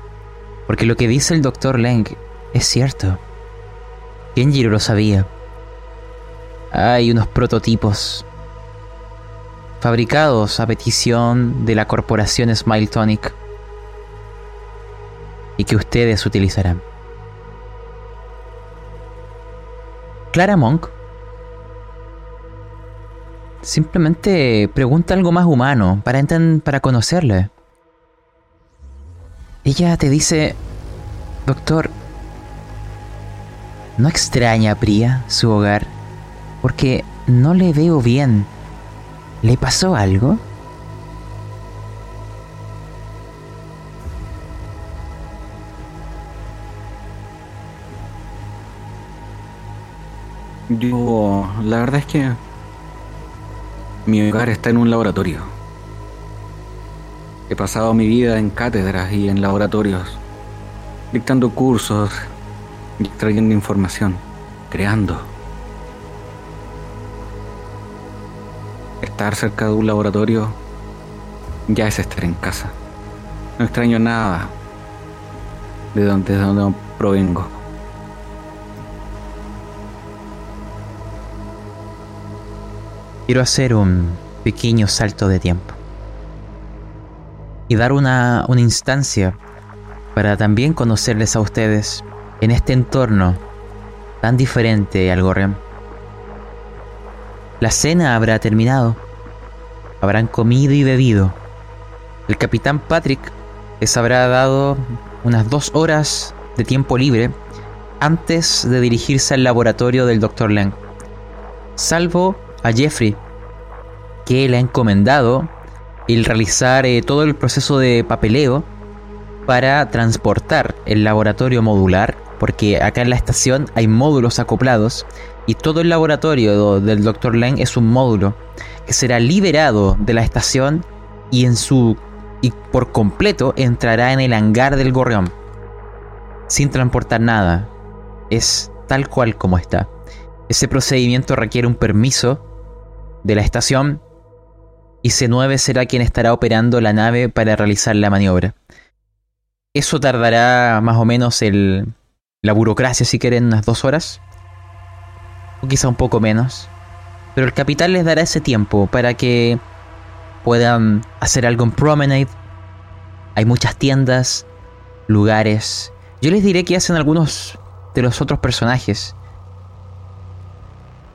porque lo que dice el doctor Leng es cierto. Kenjiro lo sabía. Hay unos prototipos fabricados a petición de la corporación Smile Tonic y que ustedes utilizarán. Clara Monk simplemente pregunta algo más humano para, para conocerle. Ella te dice, doctor, ¿no extraña a Priya su hogar? Porque no le veo bien. ¿Le pasó algo? Yo, la verdad es que mi hogar está en un laboratorio. He pasado mi vida en cátedras y en laboratorios. dictando cursos extrayendo información, creando. Estar cerca de un laboratorio ya es estar en casa. No extraño nada de donde, de donde provengo. Quiero hacer un pequeño salto de tiempo y dar una, instancia para también conocerles a ustedes en este entorno tan diferente al Gorrión. La cena habrá terminado. Habrán comido y bebido. El capitán Patrick les habrá dado unas dos horas de tiempo libre antes de dirigirse al laboratorio del Dr. Lang. Salvo Jeffrey, que le ha encomendado el realizar eh, todo el proceso de papeleo para transportar el laboratorio modular, porque acá en la estación hay módulos acoplados y todo el laboratorio del Dr. Lang es un módulo que será liberado de la estación y en su y por completo entrará en el hangar del gorrión sin transportar nada. Es tal cual como está. Ese procedimiento requiere un permiso de la estación y C9 será quien estará operando la nave para realizar la maniobra. Eso tardará más o menos el, la burocracia, si quieren, unas dos horas. O quizá un poco menos. Pero el capitán les dará ese tiempo para que puedan hacer algo en Promenade. Hay muchas tiendas, lugares. Yo les diré que hacen algunos de los otros personajes.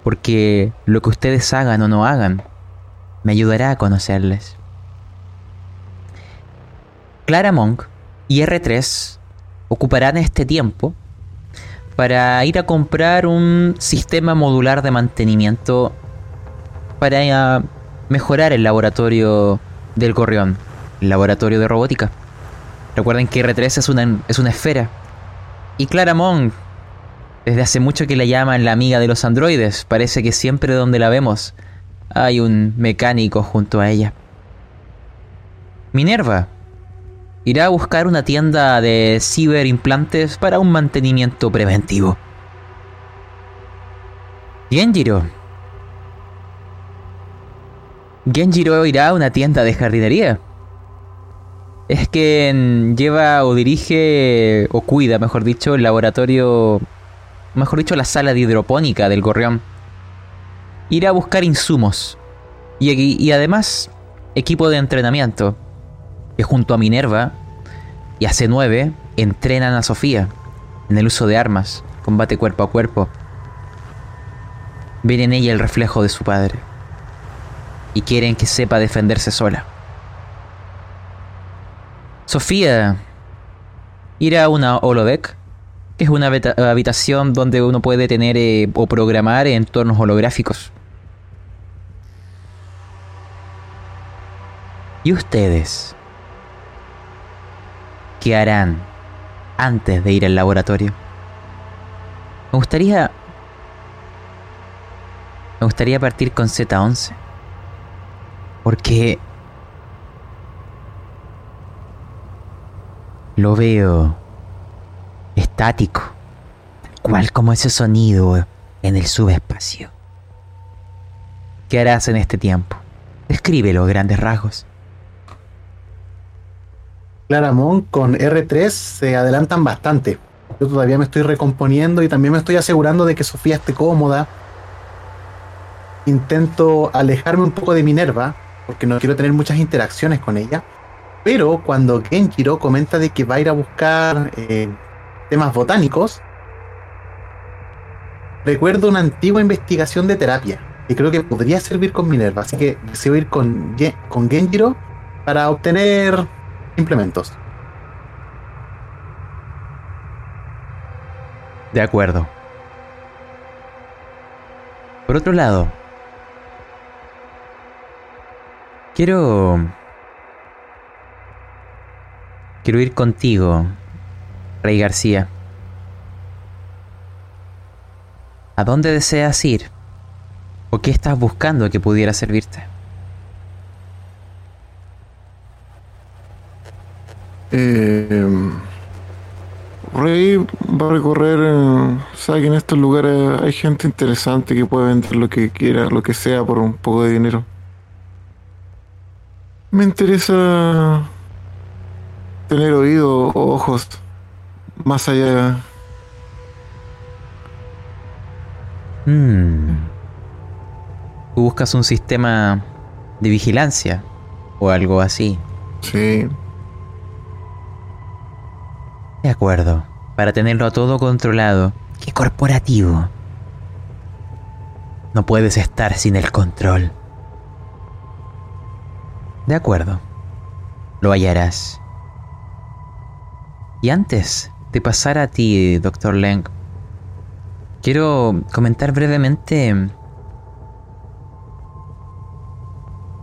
Porque lo que ustedes hagan o no hagan me ayudará a conocerles. Clara Monk y R3 ocuparán este tiempo para ir a comprar un sistema modular de mantenimiento para eh, mejorar el laboratorio del gorrión, el laboratorio de robótica. Recuerden que R3 es una, es una esfera. Y Clara Monk, desde hace mucho que la llaman la amiga de los androides, parece que siempre donde la vemos hay un mecánico junto a ella. Minerva, irá a buscar una tienda de ciberimplantes para un mantenimiento preventivo. Genjiro. Genjiro irá a una tienda de jardinería. Es que lleva o dirige o cuida, mejor dicho, el laboratorio, mejor dicho, la sala de hidropónica del gorrión. Irá a buscar insumos y, y además equipo de entrenamiento que junto a Minerva y a C9 entrenan a Sofía en el uso de armas, combate cuerpo a cuerpo. Ven en ella el reflejo de su padre y quieren que sepa defenderse sola. Sofía irá a una holodeck, es una habitación donde uno puede tener eh, o programar entornos holográficos. ¿Y ustedes? ¿Qué harán antes de ir al laboratorio? Me gustaría... Me gustaría partir con Z11. Porque... Lo veo estático, cual como ese sonido en el subespacio. ¿Qué harás en este tiempo? Descríbelo, grandes rasgos. Claramón con R3 se adelantan bastante. Yo todavía me estoy recomponiendo y también me estoy asegurando de que Sofía esté cómoda. Intento alejarme un poco de Minerva, porque no quiero tener muchas interacciones con ella. Pero cuando Genjiro comenta de que va a ir a buscar eh, temas botánicos, recuerdo una antigua investigación de terapia y creo que podría servir con Minerva. Así que deseo ir con, con Genjiro para obtener implementos. De acuerdo. Por otro lado, quiero... Quiero ir contigo, Rey García. ¿A dónde deseas ir? ¿O qué estás buscando que pudiera servirte? Eh, Rey va a recorrer, eh, sabe que en estos lugares hay gente interesante que puede vender lo que quiera, lo que sea por un poco de dinero. Me interesa tener oído o ojos más allá. Hmm. Tú buscas un sistema de vigilancia o algo así. Sí, De acuerdo. Para tenerlo todo controlado. ¡Qué corporativo! No puedes estar sin el control. De acuerdo. Lo hallarás. Y antes de pasar a ti, Dr. Leng, quiero comentar brevemente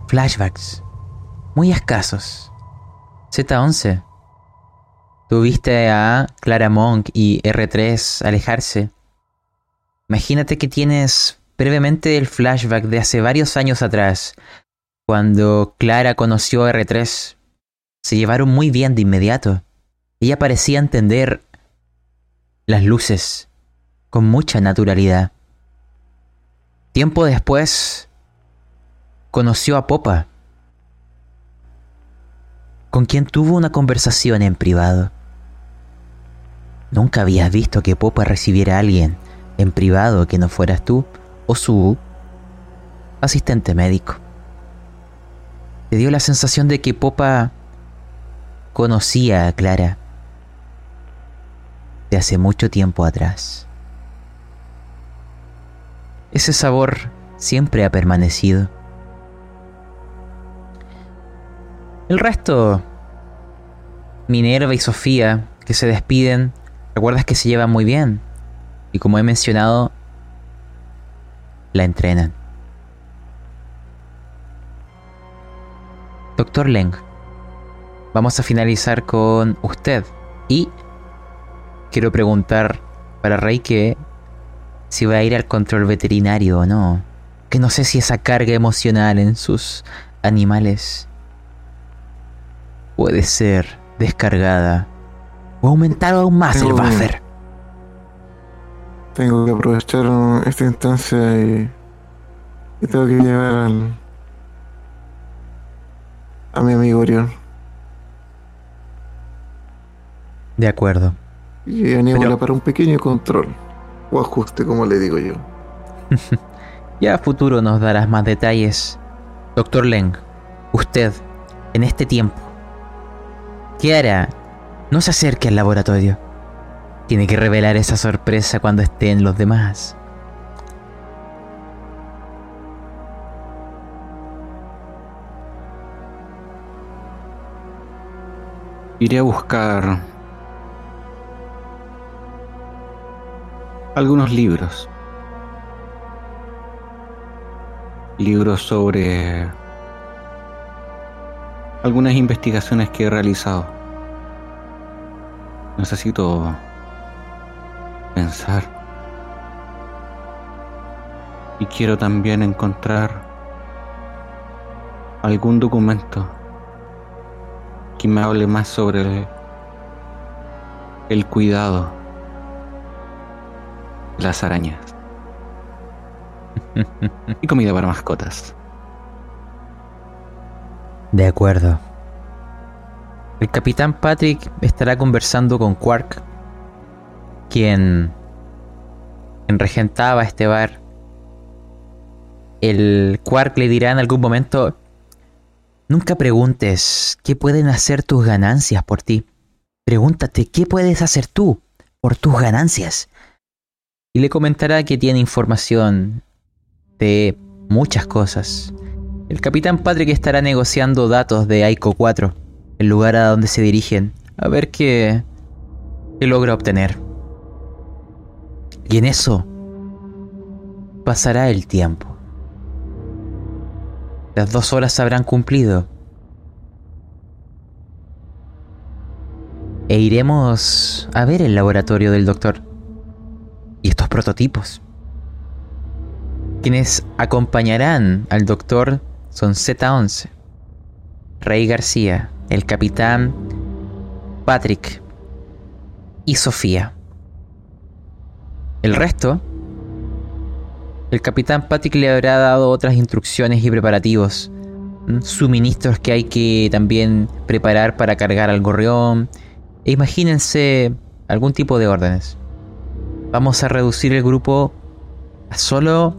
flashbacks muy escasos. Z11 Tuviste a Clara Monk y R3 alejarse. Imagínate que tienes brevemente el flashback de hace varios años atrás, cuando Clara conoció a R3. Se llevaron muy bien de inmediato. Ella parecía entender las luces con mucha naturalidad. Tiempo después, conoció a Popa, con quien tuvo una conversación en privado. Nunca habías visto que Popa recibiera a alguien en privado que no fueras tú o su asistente médico. Te dio la sensación de que Popa conocía a Clara de hace mucho tiempo atrás. Ese sabor siempre ha permanecido. El resto, Minerva y Sofía, que se despiden, recuerdas que se llevan muy bien. Y como he mencionado, la entrenan. Doctor Leng, vamos a finalizar con usted. Y quiero preguntar para Rey que si va a ir al control veterinario o no. Que no sé si esa carga emocional en sus animales puede ser descargada o aumentar aún más el buffer. tengo que aprovechar esta instancia y, y tengo que llevar al, a mi amigo Orión. De acuerdo. Y para un pequeño control o ajuste, como le digo yo. Ya a futuro nos darás más detalles. Doctor Leng, usted, en este tiempo, ¿qué hará? No se acerque al laboratorio. Tiene que revelar esa sorpresa cuando estén los demás. Iré a buscar algunos libros. Libros sobre algunas investigaciones que he realizado. Necesito pensar. Y quiero también encontrar algún documento que me hable más sobre el, el cuidado las arañas y comida para mascotas. De acuerdo. El capitán Patrick estará conversando con Quark, quien, quien regentaba este bar. El Quark le dirá en algún momento, nunca preguntes qué pueden hacer tus ganancias por ti. Pregúntate qué puedes hacer tú por tus ganancias. Y le comentará que tiene información de muchas cosas. El capitán Patrick estará negociando datos de Aiko 4, el lugar a donde se dirigen, a ver qué, qué logra obtener. Y en eso pasará el tiempo. Las dos horas habrán cumplido. E iremos a ver el laboratorio del doctor. Y estos prototipos. Quienes acompañarán al doctor son Z11, Rey García, el capitán Patrick y Sofía. El resto, el capitán Patrick le habrá dado otras instrucciones y preparativos, suministros que hay que también preparar para cargar al gorrión, e imagínense algún tipo de órdenes. Vamos a reducir el grupo a solo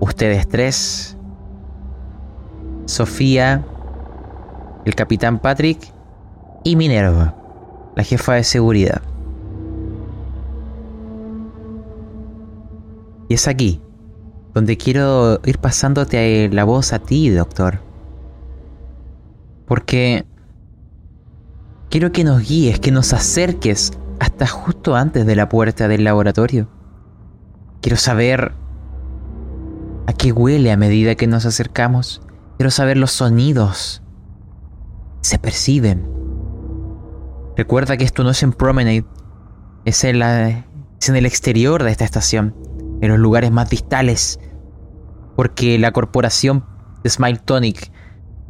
ustedes tres, Sofía, el capitán Patrick y Minerva, la jefa de seguridad. Y es aquí donde quiero ir pasándote la voz a ti, doctor. Porque quiero que nos guíes, que nos acerques hasta justo antes de la puerta del laboratorio. Quiero saber a qué huele a medida que nos acercamos. Quiero saber los sonidos. Se perciben. Recuerda que esto no es en Promenade. Es en, la, es en el exterior de esta estación. En los lugares más distales. Porque la corporación de Smile Tonic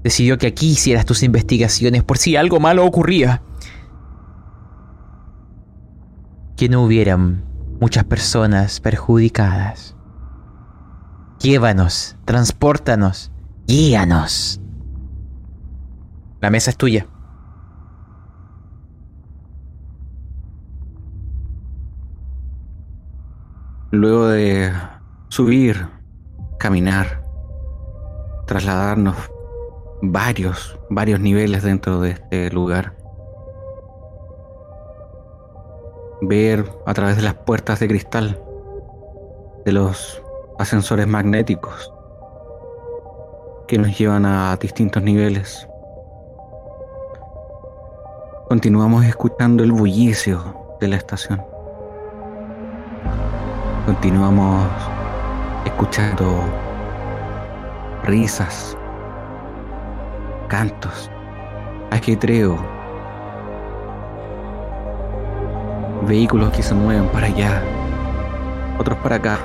decidió que aquí hicieras tus investigaciones por si algo malo ocurría. Que no hubieran muchas personas perjudicadas. Llévanos, transpórtanos Guíanos. La mesa es tuya. Luego de subir, caminar, trasladarnos varios, varios niveles dentro de este lugar, ver a través de las puertas de cristal de los ascensores magnéticos que nos llevan a distintos niveles. Continuamos escuchando el bullicio de la estación. Continuamos escuchando risas, cantos, ajetreo, vehículos que se mueven para allá, otros para acá.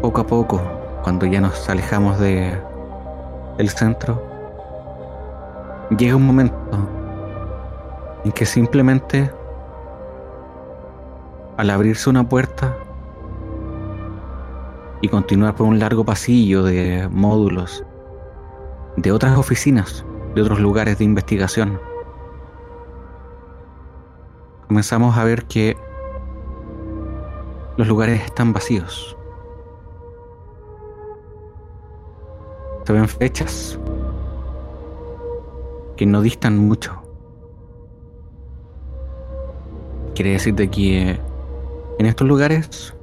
poco a poco, cuando ya nos alejamos de el centro, llega un momento en que simplemente al abrirse una puerta y continuar por un largo pasillo de módulos de otras oficinas, de otros lugares de investigación, comenzamos a ver que los lugares están vacíos. se ven fechas que no distan mucho. Quiere decir de que en estos lugares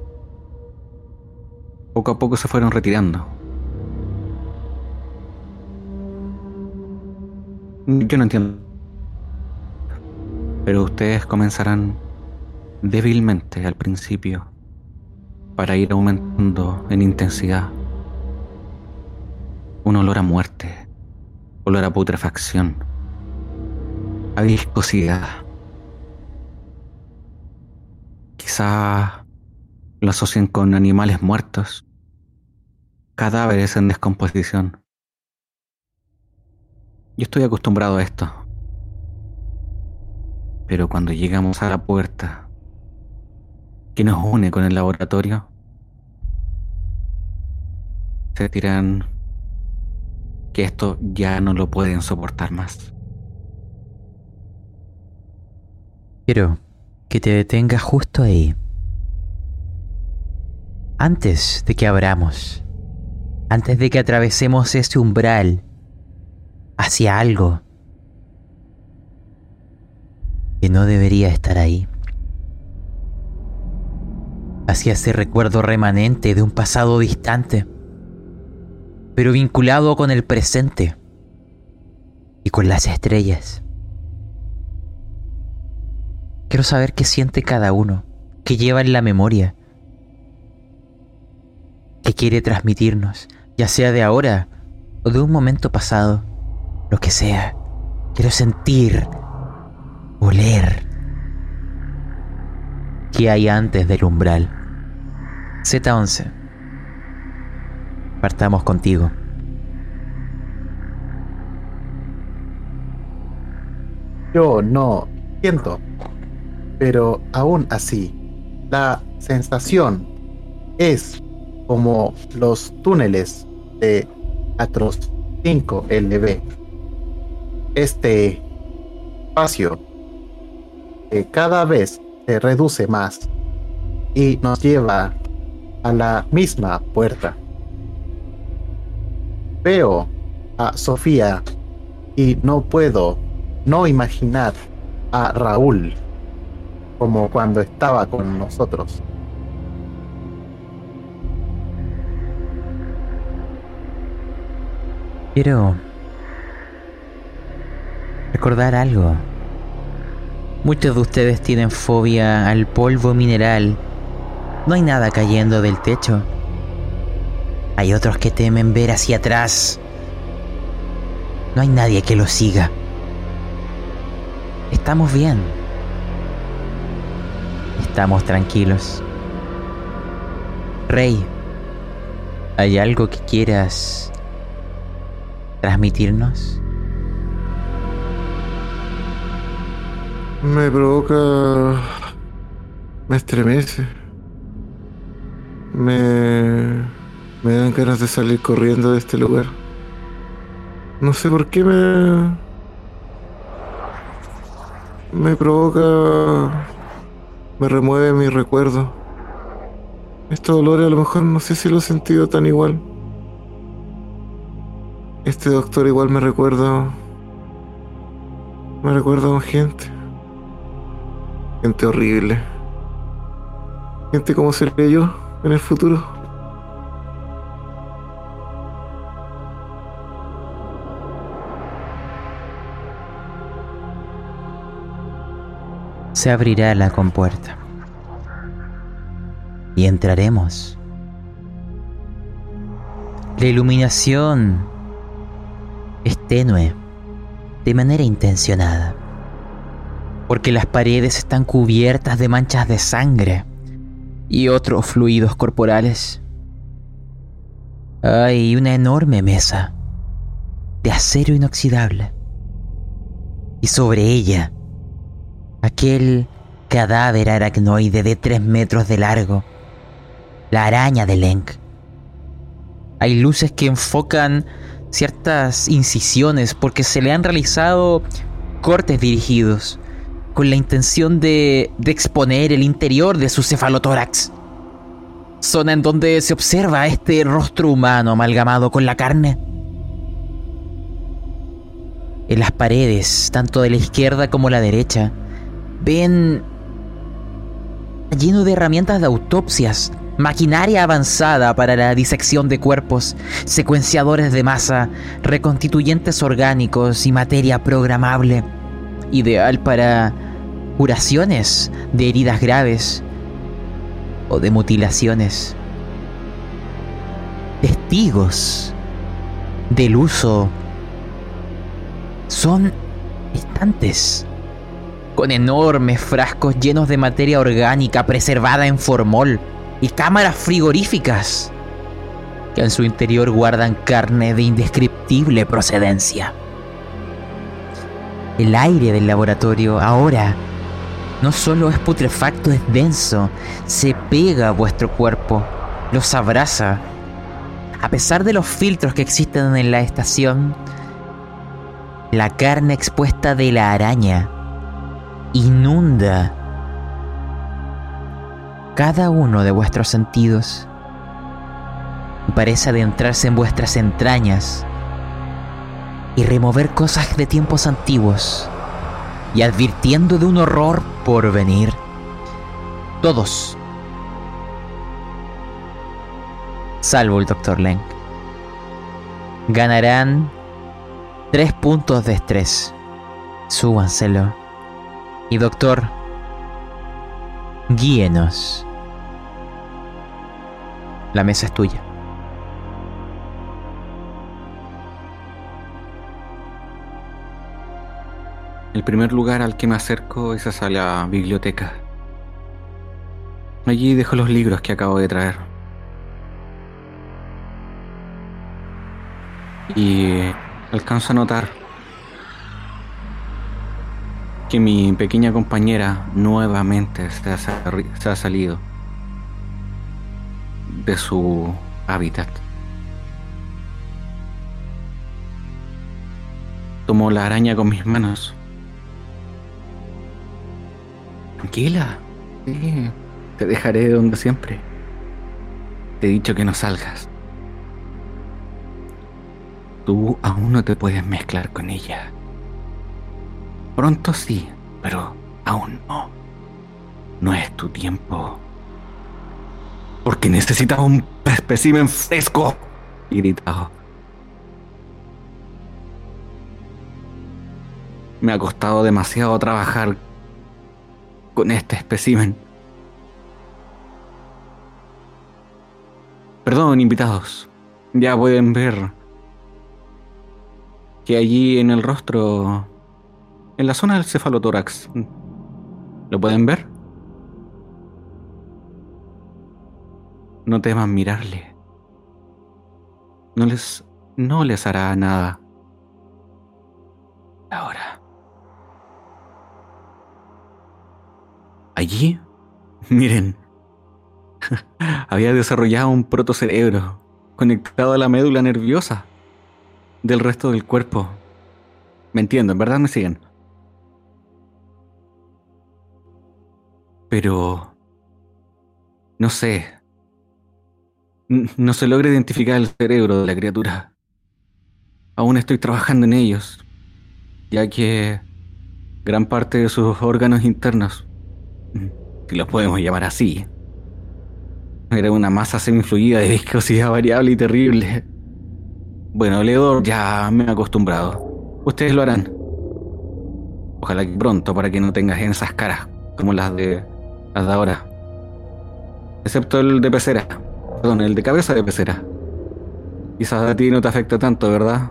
poco a poco se fueron retirando. Yo no entiendo. Pero ustedes comenzarán débilmente al principio para ir aumentando en intensidad un olor a muerte, olor a putrefacción, a viscosidad. Quizá lo asocien con animales muertos, cadáveres en descomposición. Yo estoy acostumbrado a esto. Pero cuando llegamos a la puerta que nos une con el laboratorio, se tiran que esto ya no lo pueden soportar más. Quiero que te detengas justo ahí. Antes de que abramos, antes de que atravesemos ese umbral hacia algo que no debería estar ahí, hacia ese recuerdo remanente de un pasado distante pero vinculado con el presente y con las estrellas. Quiero saber qué siente cada uno, qué lleva en la memoria, qué quiere transmitirnos, ya sea de ahora o de un momento pasado, lo que sea. Quiero sentir, oler, qué hay antes del umbral. Z11 partamos contigo. yo no siento. Pero aún así, la sensación es como los túneles de Atros 5 LB. Este espacio que cada vez se reduce más y nos lleva a la misma puerta. Veo a Sofía y no puedo no imaginar a Raúl como cuando estaba con nosotros. Quiero recordar algo. Muchos de ustedes tienen fobia al polvo mineral. No hay nada cayendo del techo. Hay otros que temen ver hacia atrás. No hay nadie que lo siga. Estamos bien. Estamos tranquilos. Rey, ¿hay algo que quieras transmitirnos? Me provoca. Me estremece. Me. Me dan ganas de salir corriendo de este lugar. No sé por qué me. Me provoca. Me remueve mi recuerdo. Este dolor a lo mejor no sé si lo he sentido tan igual. Este doctor igual me recuerda. Me recuerda a gente. Gente horrible. Gente como seré yo en el futuro. Se abrirá la compuerta. Y entraremos. La iluminación es tenue, de manera intencionada porque las paredes están cubiertas de manchas de sangre y otros fluidos corporales. Hay una enorme mesa de acero inoxidable y sobre ella aquel cadáver aracnoide de tres metros de largo, la araña de Lenk. Hay luces que enfocan ciertas incisiones porque se le han realizado cortes dirigidos con la intención de, de exponer el interior de su cefalotórax. Zona en donde se observa este rostro humano amalgamado con la carne. En las paredes, tanto de la izquierda como la derecha, ven lleno de herramientas de autopsias, maquinaria avanzada para la disección de cuerpos, secuenciadores de masa, reconstituyentes orgánicos y materia programable, ideal para curaciones de heridas graves o de mutilaciones. Testigos del uso son estantes con enormes frascos llenos de materia orgánica preservada en formol y cámaras frigoríficas que en su interior guardan carne de indescriptible procedencia. El aire del laboratorio ahora no solo es putrefacto, es denso, se pega a vuestro cuerpo, los abraza. A pesar de los filtros que existen en la estación, la carne expuesta de la araña inunda cada uno de vuestros sentidos. Y parece adentrarse en vuestras entrañas y remover cosas de tiempos antiguos y advirtiendo de un horror por venir. Todos, salvo el Dr. Lenk, ganarán tres puntos de estrés. Súbanselo. Y doctor, guíenos. La mesa es tuya. El primer lugar al que me acerco es hacia la biblioteca. Allí dejo los libros que acabo de traer. Y alcanzo a notar que mi pequeña compañera nuevamente se ha, se ha salido de su hábitat. Tomó la araña con mis manos. Tranquila. Sí, te dejaré donde siempre. Te he dicho que no salgas. Tú aún no te puedes mezclar con ella. Pronto sí, pero aún no. No es tu tiempo. Porque necesitas un espécimen fresco. Y gritado. Me ha costado demasiado trabajar con este espécimen. Perdón, invitados. Ya pueden ver que allí en el rostro, en la zona del cefalotórax, ¿lo pueden ver? No teman mirarle. No les, no les hará nada. Allí, miren, había desarrollado un protocerebro conectado a la médula nerviosa del resto del cuerpo. Me entiendo, en verdad me siguen. Pero... No sé. No se logra identificar el cerebro de la criatura. Aún estoy trabajando en ellos, ya que gran parte de sus órganos internos si lo podemos llamar así. Era una masa semifluida de viscosidad variable y terrible. Bueno, Leodor ya me he acostumbrado. Ustedes lo harán. Ojalá que pronto para que no tengas esas caras como las de las de ahora. Excepto el de pecera. Perdón, el de cabeza de pecera. Quizás a ti no te afecta tanto, ¿verdad?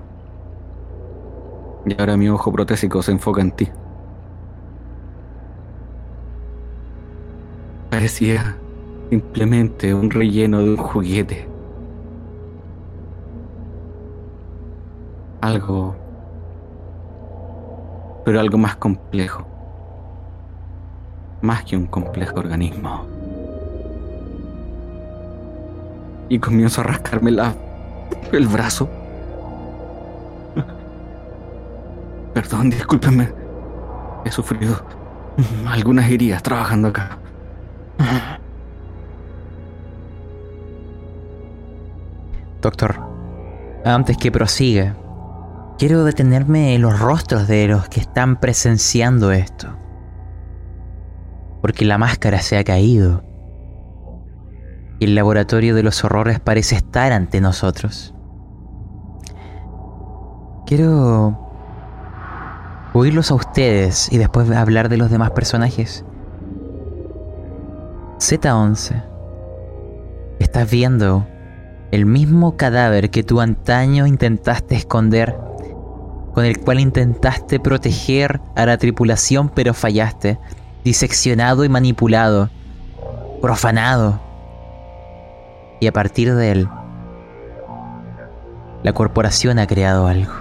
Y ahora mi ojo protésico se enfoca en ti. Parecía simplemente un relleno de un juguete. Algo... Pero algo más complejo. Más que un complejo organismo. Y comienzo a rascarme la, el brazo. Perdón, discúlpeme. He sufrido algunas heridas trabajando acá. Doctor, antes que prosiga, quiero detenerme en los rostros de los que están presenciando esto. Porque la máscara se ha caído. Y el laboratorio de los horrores parece estar ante nosotros. Quiero oírlos a ustedes y después hablar de los demás personajes. Z11. Estás viendo el mismo cadáver que tú antaño intentaste esconder, con el cual intentaste proteger a la tripulación pero fallaste, diseccionado y manipulado, profanado. Y a partir de él, la corporación ha creado algo.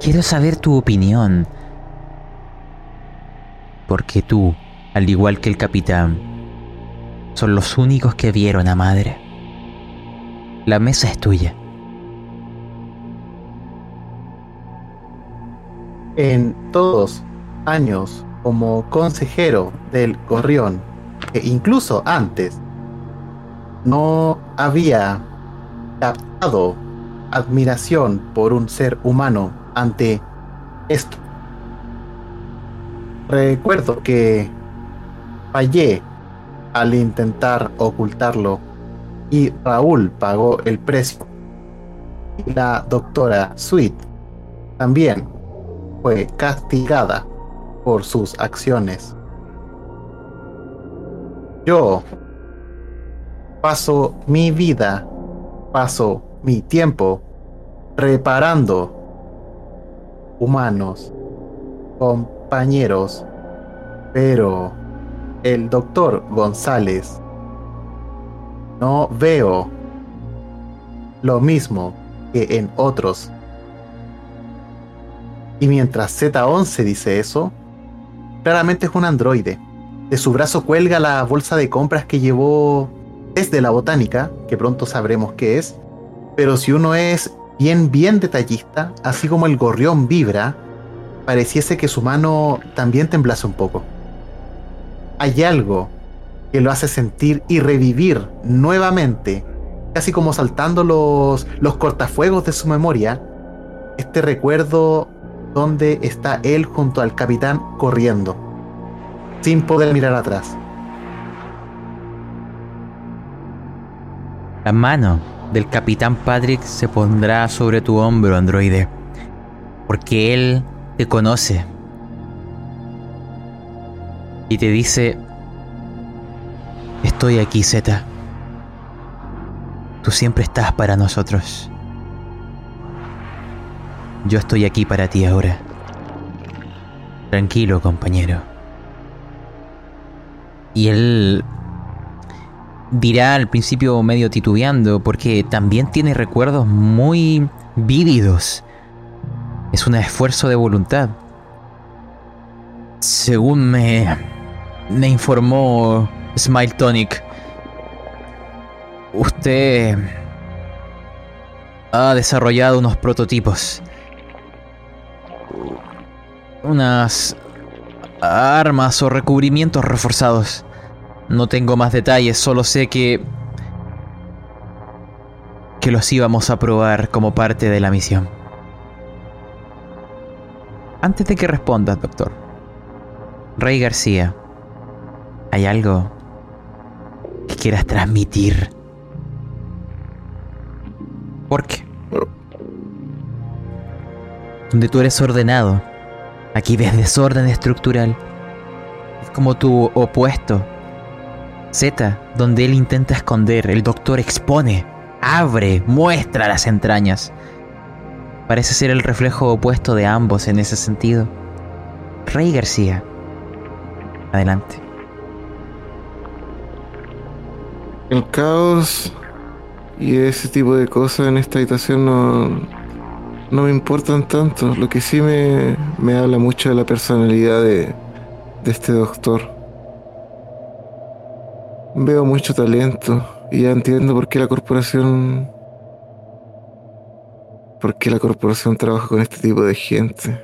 Quiero saber tu opinión, porque tú, al igual que el capitán, son los únicos que vieron a madre. La mesa es tuya. En todos años como consejero del Gorrión, e incluso antes, no había captado admiración por un ser humano ante esto. Recuerdo que fallé al intentar ocultarlo y Raúl pagó el precio. La doctora Sweet también fue castigada por sus acciones. Yo paso mi vida, paso mi tiempo reparando humanos, compañeros, pero el doctor González. No veo lo mismo que en otros. Y mientras Z11 dice eso, claramente es un androide. De su brazo cuelga la bolsa de compras que llevó desde la botánica, que pronto sabremos qué es. Pero si uno es bien, bien detallista, así como el gorrión vibra, pareciese que su mano también temblase un poco. Hay algo que lo hace sentir y revivir nuevamente, casi como saltando los, los cortafuegos de su memoria, este recuerdo donde está él junto al capitán corriendo, sin poder mirar atrás. La mano del capitán Patrick se pondrá sobre tu hombro, androide, porque él te conoce y te dice, estoy aquí, Zeta. Tú siempre estás para nosotros. Yo estoy aquí para ti ahora. Tranquilo, compañero. Y él dirá al principio medio titubeando porque también tiene recuerdos muy vívidos. Es un esfuerzo de voluntad. Según me, me informó Smile Tonic, usted ha desarrollado unos prototipos. Unas armas o recubrimientos reforzados. No tengo más detalles, solo sé que... que los íbamos a probar como parte de la misión. Antes de que respondas, doctor. Rey García, ¿hay algo que quieras transmitir? ¿Por qué? Donde tú eres ordenado, aquí ves desorden estructural. Es como tu opuesto. Z, donde él intenta esconder, el doctor expone, abre, muestra las entrañas. Parece ser el reflejo opuesto de ambos en ese sentido. Rey García. Adelante. El caos y ese tipo de cosas en esta habitación no, no me importan tanto. Lo que sí me, me habla mucho de la personalidad de, de este doctor. Veo mucho talento y ya entiendo por qué la corporación. por qué la corporación trabaja con este tipo de gente.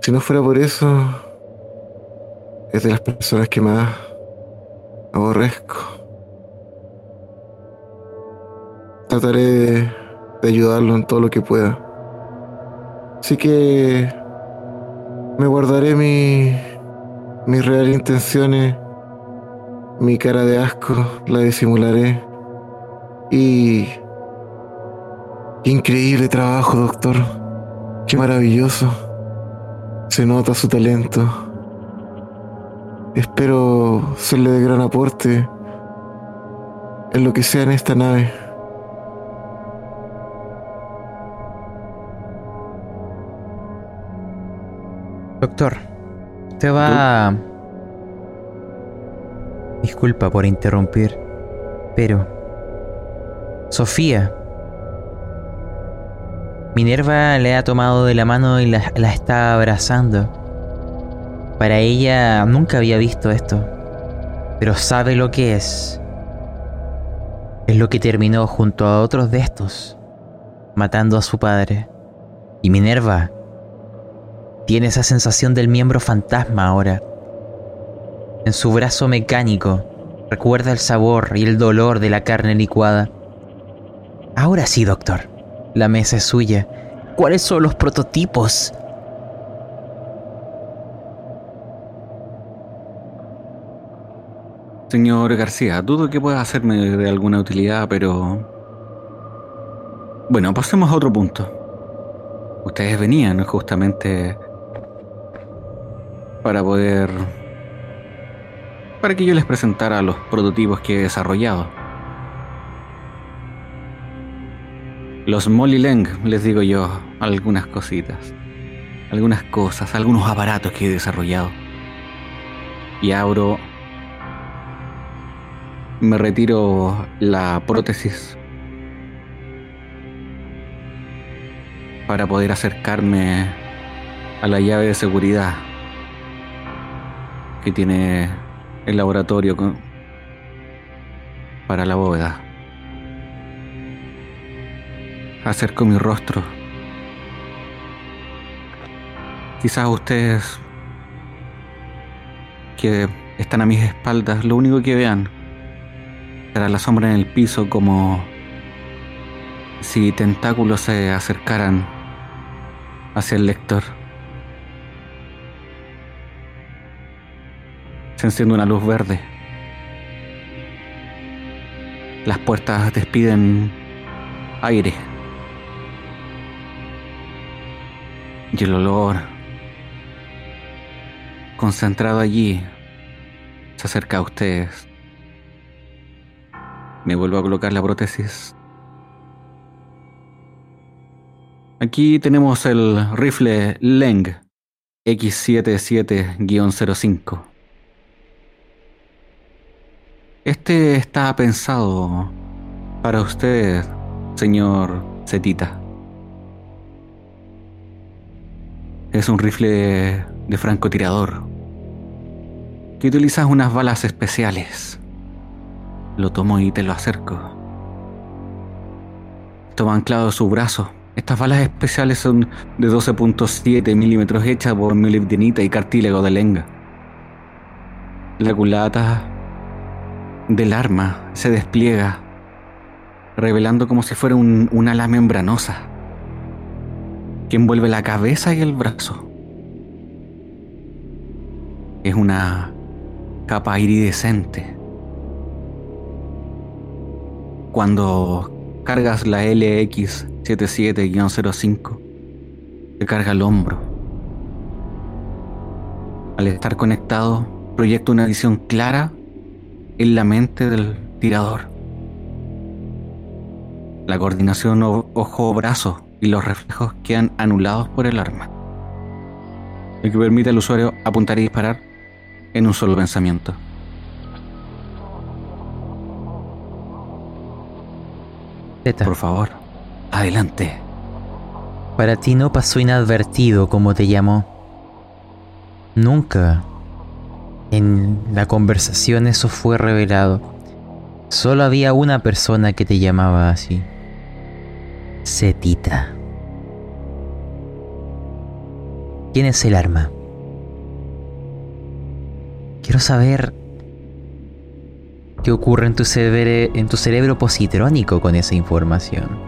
Si no fuera por eso, es de las personas que más aborrezco. Trataré de, ayudarlo en todo lo que pueda. Así que me guardaré mi, mis reales intenciones, mi cara de asco, la disimularé. Y... Qué increíble trabajo, doctor. Qué maravilloso. Se nota su talento. Espero serle de gran aporte en lo que sea en esta nave. Doctor, usted va... Disculpa por interrumpir, pero... Sofía. Minerva le ha tomado de la mano y la, la está abrazando. Para ella nunca había visto esto, pero sabe lo que es. Es lo que terminó junto a otros de estos, matando a su padre. Y Minerva tiene esa sensación del miembro fantasma ahora. En su brazo mecánico recuerda el sabor y el dolor de la carne licuada. Ahora sí, doctor. La mesa es suya. ¿Cuáles son los prototipos? Señor García, dudo que pueda hacerme de alguna utilidad, pero... Bueno, pasemos a otro punto. Ustedes venían justamente para poder... para que yo les presentara los prototipos que he desarrollado. Los Molly Leng, les digo yo, algunas cositas. Algunas cosas, algunos aparatos que he desarrollado. Y abro me retiro la prótesis para poder acercarme a la llave de seguridad que tiene el laboratorio con- para la bóveda. Acerco mi rostro. Quizás ustedes que están a mis espaldas, lo único que vean será la sombra en el piso como si tentáculos se acercaran hacia el lector. Se enciende una luz verde. Las puertas despiden aire. Y el olor concentrado allí se acerca a ustedes. Me vuelvo a colocar la prótesis. Aquí tenemos el rifle Leng X77-05. Este está pensado para usted, señor Zetita. Es un rifle de francotirador que utiliza unas balas especiales. Lo tomo y te lo acerco. Toma anclado su brazo. Estas balas especiales son de 12.7 milímetros hechas por molibdenita y cartílago de lenga. La culata del arma se despliega, revelando como si fuera un, un ala membranosa que envuelve la cabeza y el brazo. Es una capa iridescente. Cuando cargas la LX77-05, te carga el hombro. Al estar conectado, proyecta una visión clara en la mente del tirador. La coordinación ojo-brazo y los reflejos quedan anulados por el arma, lo que permite al usuario apuntar y disparar en un solo pensamiento. Zeta, Por favor, adelante. para ti no pasó inadvertido como te llamó. Nunca en la conversación eso fue revelado. Solo había una persona que te llamaba así. Zetita. ¿Quién es el arma? Quiero saber qué ocurre en tu, cerebro, en tu cerebro positrónico con esa información.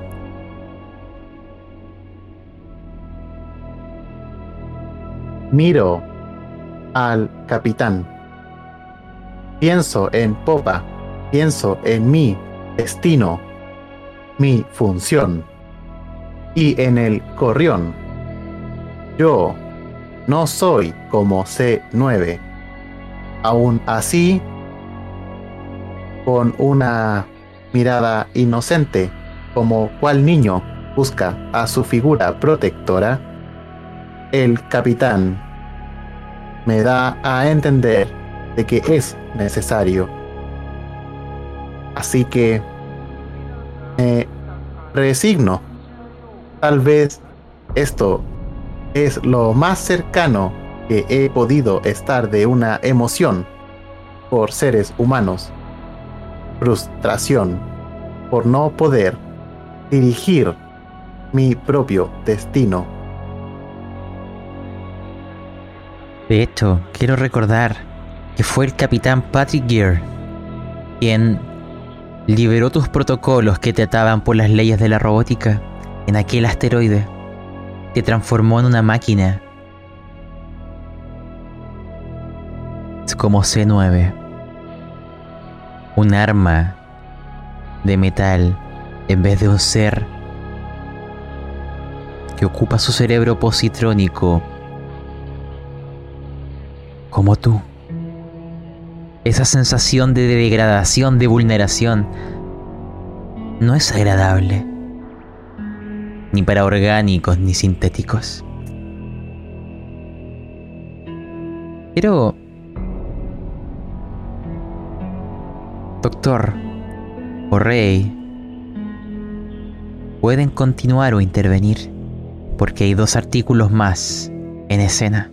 Miro al capitán. Pienso en Popa. Pienso en mi destino, mi función. Y en el corrión. Yo no soy como C9. Aún así, con una mirada inocente, como cual niño busca a su figura protectora, el capitán me da a entender de que es necesario. Así que me resigno. Tal vez esto es lo más cercano que he podido estar de una emoción por seres humanos. Frustración por no poder dirigir mi propio destino. De hecho, quiero recordar que fue el capitán Patrick Gere quien liberó tus protocolos que te ataban por las leyes de la robótica en aquel asteroide. Te transformó en una máquina. Es como C9. Un arma de metal en vez de un ser que ocupa su cerebro positrónico como tú. Esa sensación de degradación, de vulneración, no es agradable. Ni para orgánicos ni sintéticos. Pero... Doctor, o Rey, pueden continuar o intervenir, porque hay dos artículos más en escena.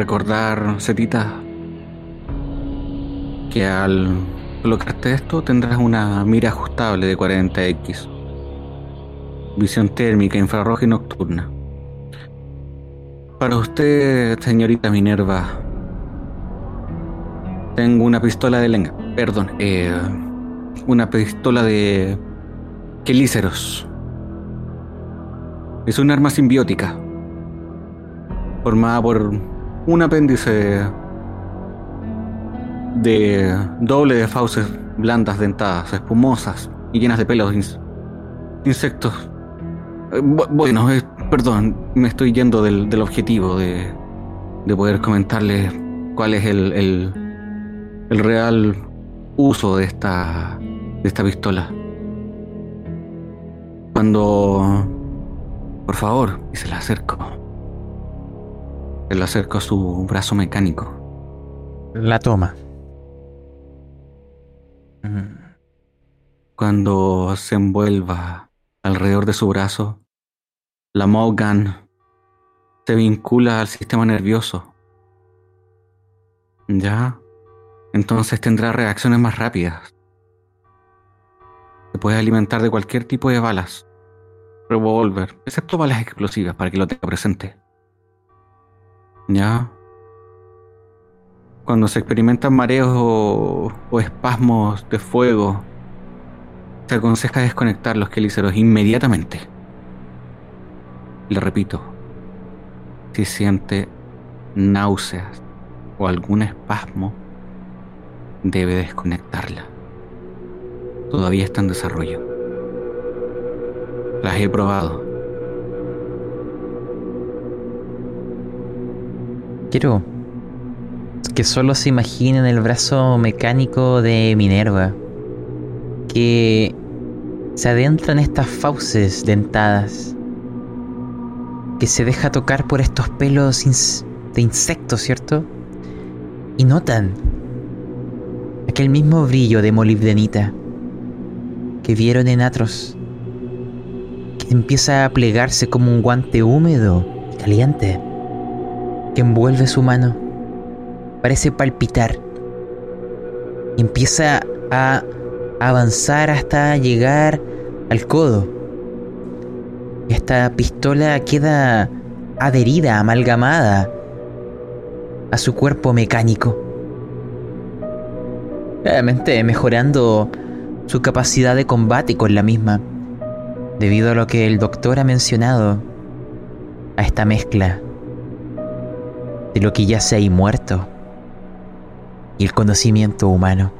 Recordar, Cetita, que al colocarte esto tendrás una mira ajustable de 40x, visión térmica, infrarroja y nocturna. Para usted, señorita Minerva, tengo una pistola de lenga, perdón, eh, una pistola de quelíceros. Es un arma simbiótica, formada por un apéndice de doble de fauces blandas dentadas, espumosas y llenas de pelos insectos. Eh, bueno, perdón, me estoy yendo del, objetivo de, de, poder comentarle cuál es el, el, el, real uso de esta, de esta pistola. Cuando... Por favor, y se la acerco. Se la acerco a su brazo mecánico. La toma. Cuando se envuelva alrededor de su brazo, la Mogan se vincula al sistema nervioso. ¿Ya? Entonces tendrá reacciones más rápidas. Se puede alimentar de cualquier tipo de balas, revólver, excepto balas explosivas para que lo tenga presente. ¿Ya? Cuando se experimentan mareos o, espasmos de fuego, se aconseja desconectar los quelíceros inmediatamente. Le repito, si siente náuseas o algún espasmo, debe desconectarla. Todavía está en desarrollo. Las he probado. Quiero que solo se imaginen el brazo mecánico de Minerva, que se adentra en estas fauces dentadas, que se deja tocar por estos pelos de insectos, ¿cierto? Y notan aquel mismo brillo de molibdenita que vieron en Atros, que empieza a plegarse como un guante húmedo y caliente, envuelve su mano parece palpitar. Empieza a avanzar hasta llegar al codo. Esta pistola queda adherida, amalgamada a su cuerpo mecánico. Realmente mejorando su capacidad de combate con la misma, debido a lo que el doctor ha mencionado, a esta mezcla de lo que ya se ha muerto y el conocimiento humano.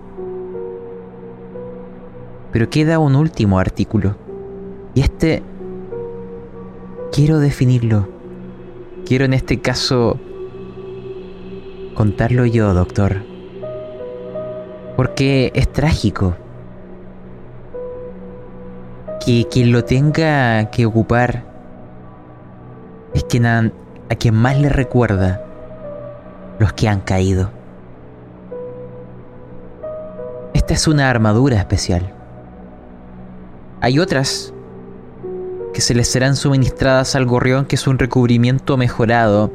Pero queda un último artículo. Y este quiero definirlo. Quiero en este caso contarlo yo, doctor. Porque es trágico que quien lo tenga que ocupar es quien a, a quien más le recuerda los que han caído. Esta es una armadura especial. Hay otras que se les serán suministradas al gorrión, que es un recubrimiento mejorado,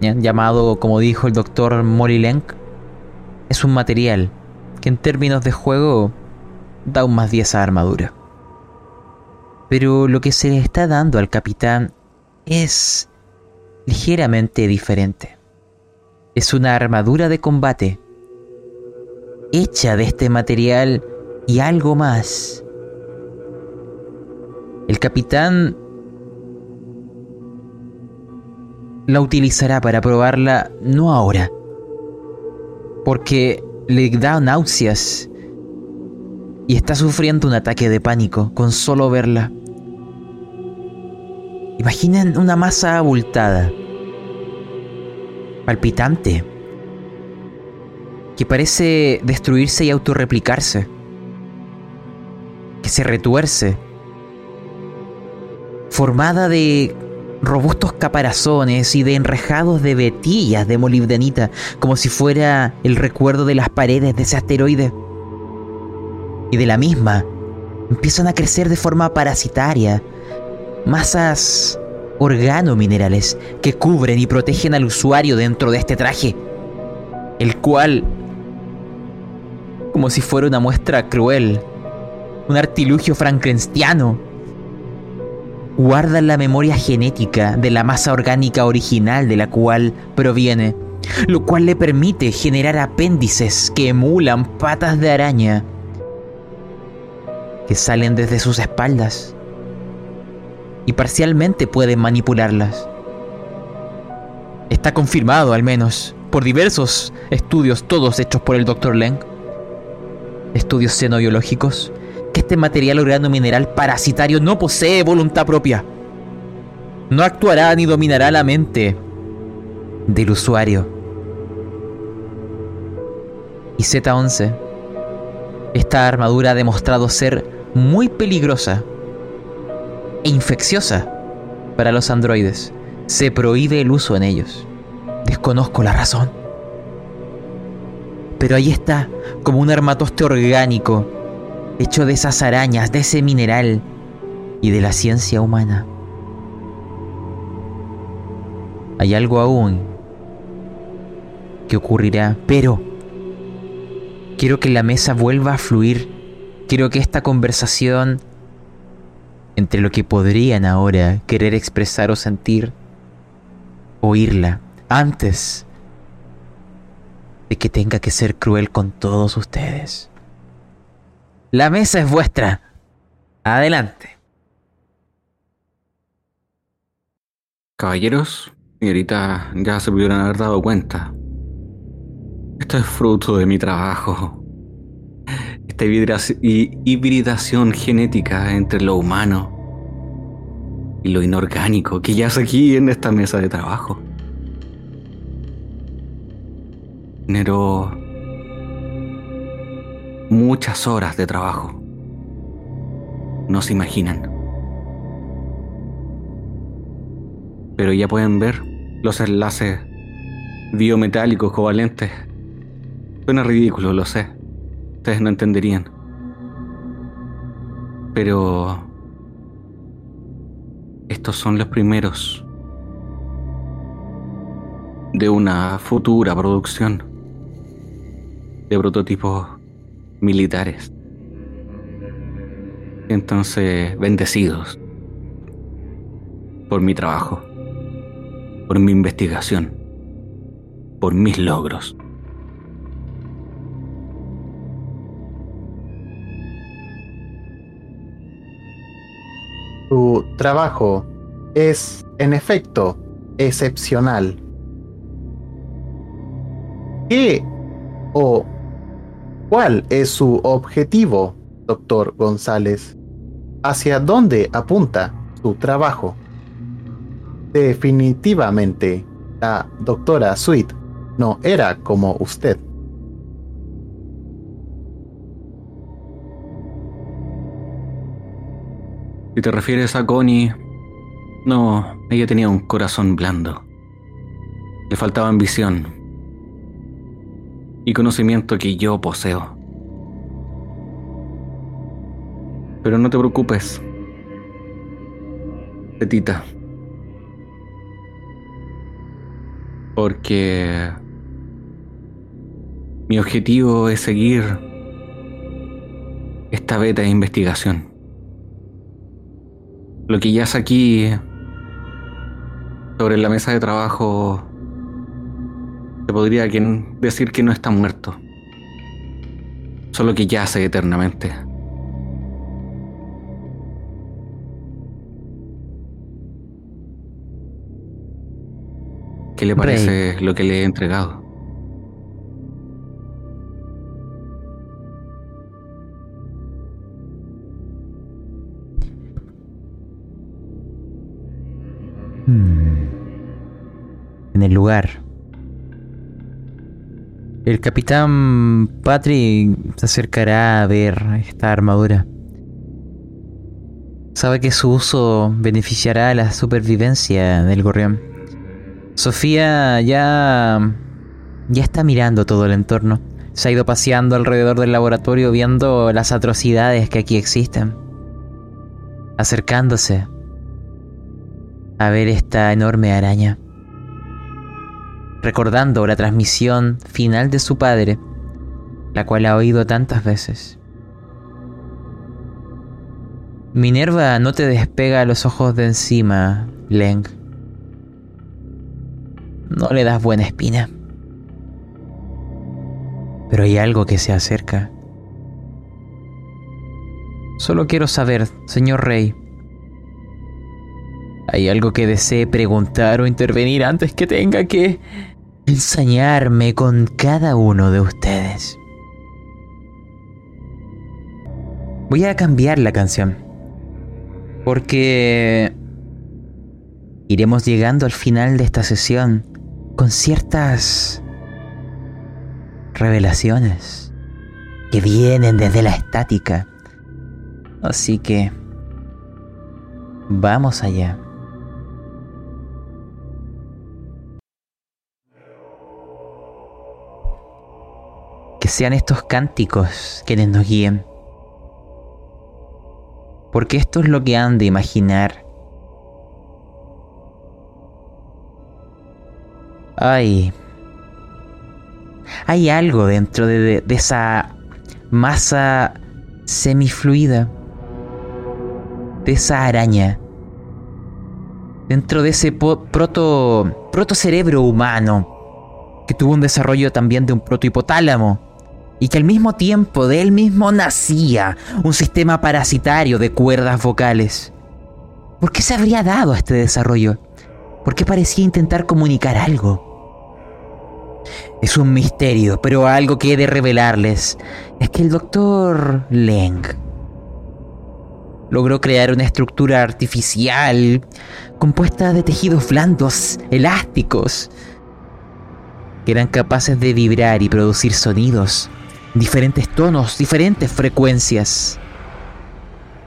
llamado, como dijo el doctor Molilenk, es un material que en términos de juego da un más 10 a armadura. Pero lo que se le está dando al capitán es ligeramente diferente. Es una armadura de combate hecha de este material y algo más. El capitán la utilizará para probarla no ahora, porque le da náuseas y está sufriendo un ataque de pánico con solo verla. Imaginen una masa abultada, palpitante, que parece destruirse y autorreplicarse, que se retuerce, formada de robustos caparazones y de enrejados de vetillas de molibdenita, como si fuera el recuerdo de las paredes de ese asteroide. Y de la misma empiezan a crecer de forma parasitaria masas organominerales que cubren y protegen al usuario dentro de este traje, el cual, como si fuera una muestra cruel, un artilugio frankensteino, guarda la memoria genética de la masa orgánica original de la cual proviene, lo cual le permite generar apéndices que emulan patas de araña que salen desde sus espaldas y parcialmente pueden manipularlas. Está confirmado al menos por diversos estudios, todos hechos por el Dr. Leng, estudios xenobiológicos, que este material organo mineral parasitario no posee voluntad propia. No actuará ni dominará la mente del usuario. Y Z11, esta armadura ha demostrado ser muy peligrosa e infecciosa para los androides. Se prohíbe el uso en ellos. Desconozco la razón. Pero ahí está, como un armatoste orgánico, hecho de esas arañas, de ese mineral y de la ciencia humana. Hay algo aún que ocurrirá, pero quiero que la mesa vuelva a fluir. Quiero que esta conversación entre lo que podrían ahora querer expresar o sentir, oírla antes de que tenga que ser cruel con todos ustedes. La mesa es vuestra. Adelante. Caballeros, señorita, ya se pudieron haber dado cuenta. Esto es fruto de mi trabajo esta hibridación genética entre lo humano y lo inorgánico que ya es aquí en esta mesa de trabajo. Generó muchas horas de trabajo. No se imaginan. Pero ya pueden ver los enlaces biometálicos covalentes. Suena ridículo, lo sé Ustedes no entenderían. Pero... Estos son los primeros de una futura producción de prototipos militares. Entonces, bendecidos por mi trabajo, por mi investigación, por mis logros. Su trabajo es, en efecto, excepcional. ¿Qué o cuál es su objetivo, doctor González? ¿Hacia dónde apunta su trabajo? Definitivamente, la doctora Sweet no era como usted. Si te refieres a Connie, no, ella tenía un corazón blando. Le faltaba ambición y conocimiento que yo poseo. Pero no te preocupes, Petita. Porque mi objetivo es seguir esta beta de investigación. Lo que ya es aquí sobre la mesa de trabajo se podría decir que no está muerto. Solo que yace eternamente. ¿Qué le parece lo que le he entregado? Hmm. En el lugar. El capitán Patrick se acercará a ver esta armadura. Sabe que su uso beneficiará a la supervivencia del gorrión. Sofía ya ya está mirando todo el entorno. Se ha ido paseando alrededor del laboratorio viendo las atrocidades que aquí existen. Acercándose a ver esta enorme araña. Recordando la transmisión final de su padre, la cual ha oído tantas veces. Minerva no te despega los ojos de encima, Leng. No le das buena espina. Pero hay algo que se acerca. Solo quiero saber, señor Rey. ¿Hay algo que desee preguntar o intervenir antes que tenga que ensañarme con cada uno de ustedes? Voy a cambiar la canción. Porque iremos llegando al final de esta sesión con ciertas revelaciones que vienen desde la estática. Así que vamos allá. Que sean estos cánticos quienes nos guíen. Porque esto es lo que han de imaginar. Ay. Hay algo dentro de, de esa masa semifluida de esa araña. Dentro de ese proto, proto cerebro humano que tuvo un desarrollo también de un protohipotálamo y que al mismo tiempo de él mismo nacía un sistema parasitario de cuerdas vocales. ¿Por qué se habría dado este desarrollo? ¿Por qué parecía intentar comunicar algo? Es un misterio, pero algo que he de revelarles es que el doctor Leng logró crear una estructura artificial compuesta de tejidos blandos, elásticos, que eran capaces de vibrar y producir sonidos, diferentes tonos, diferentes frecuencias.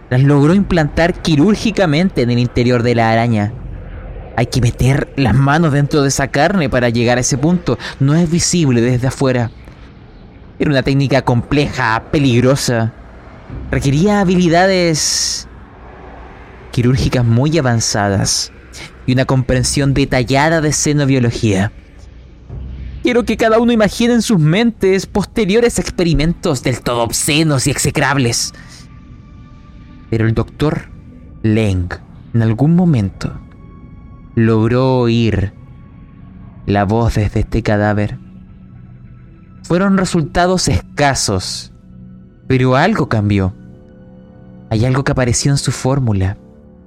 Las logró implantar quirúrgicamente en el interior de la araña. Hay que meter las manos dentro de esa carne para llegar a ese punto. No es visible desde afuera. Era una técnica compleja, peligrosa requería habilidades quirúrgicas muy avanzadas y una comprensión detallada de xenobiología. Quiero que cada uno imagine en sus mentes posteriores experimentos del todo obscenos y execrables. Pero el doctor Leng, en algún momento, logró oír la voz desde este cadáver. Fueron resultados escasos pero algo cambió. Hay algo que apareció en su fórmula.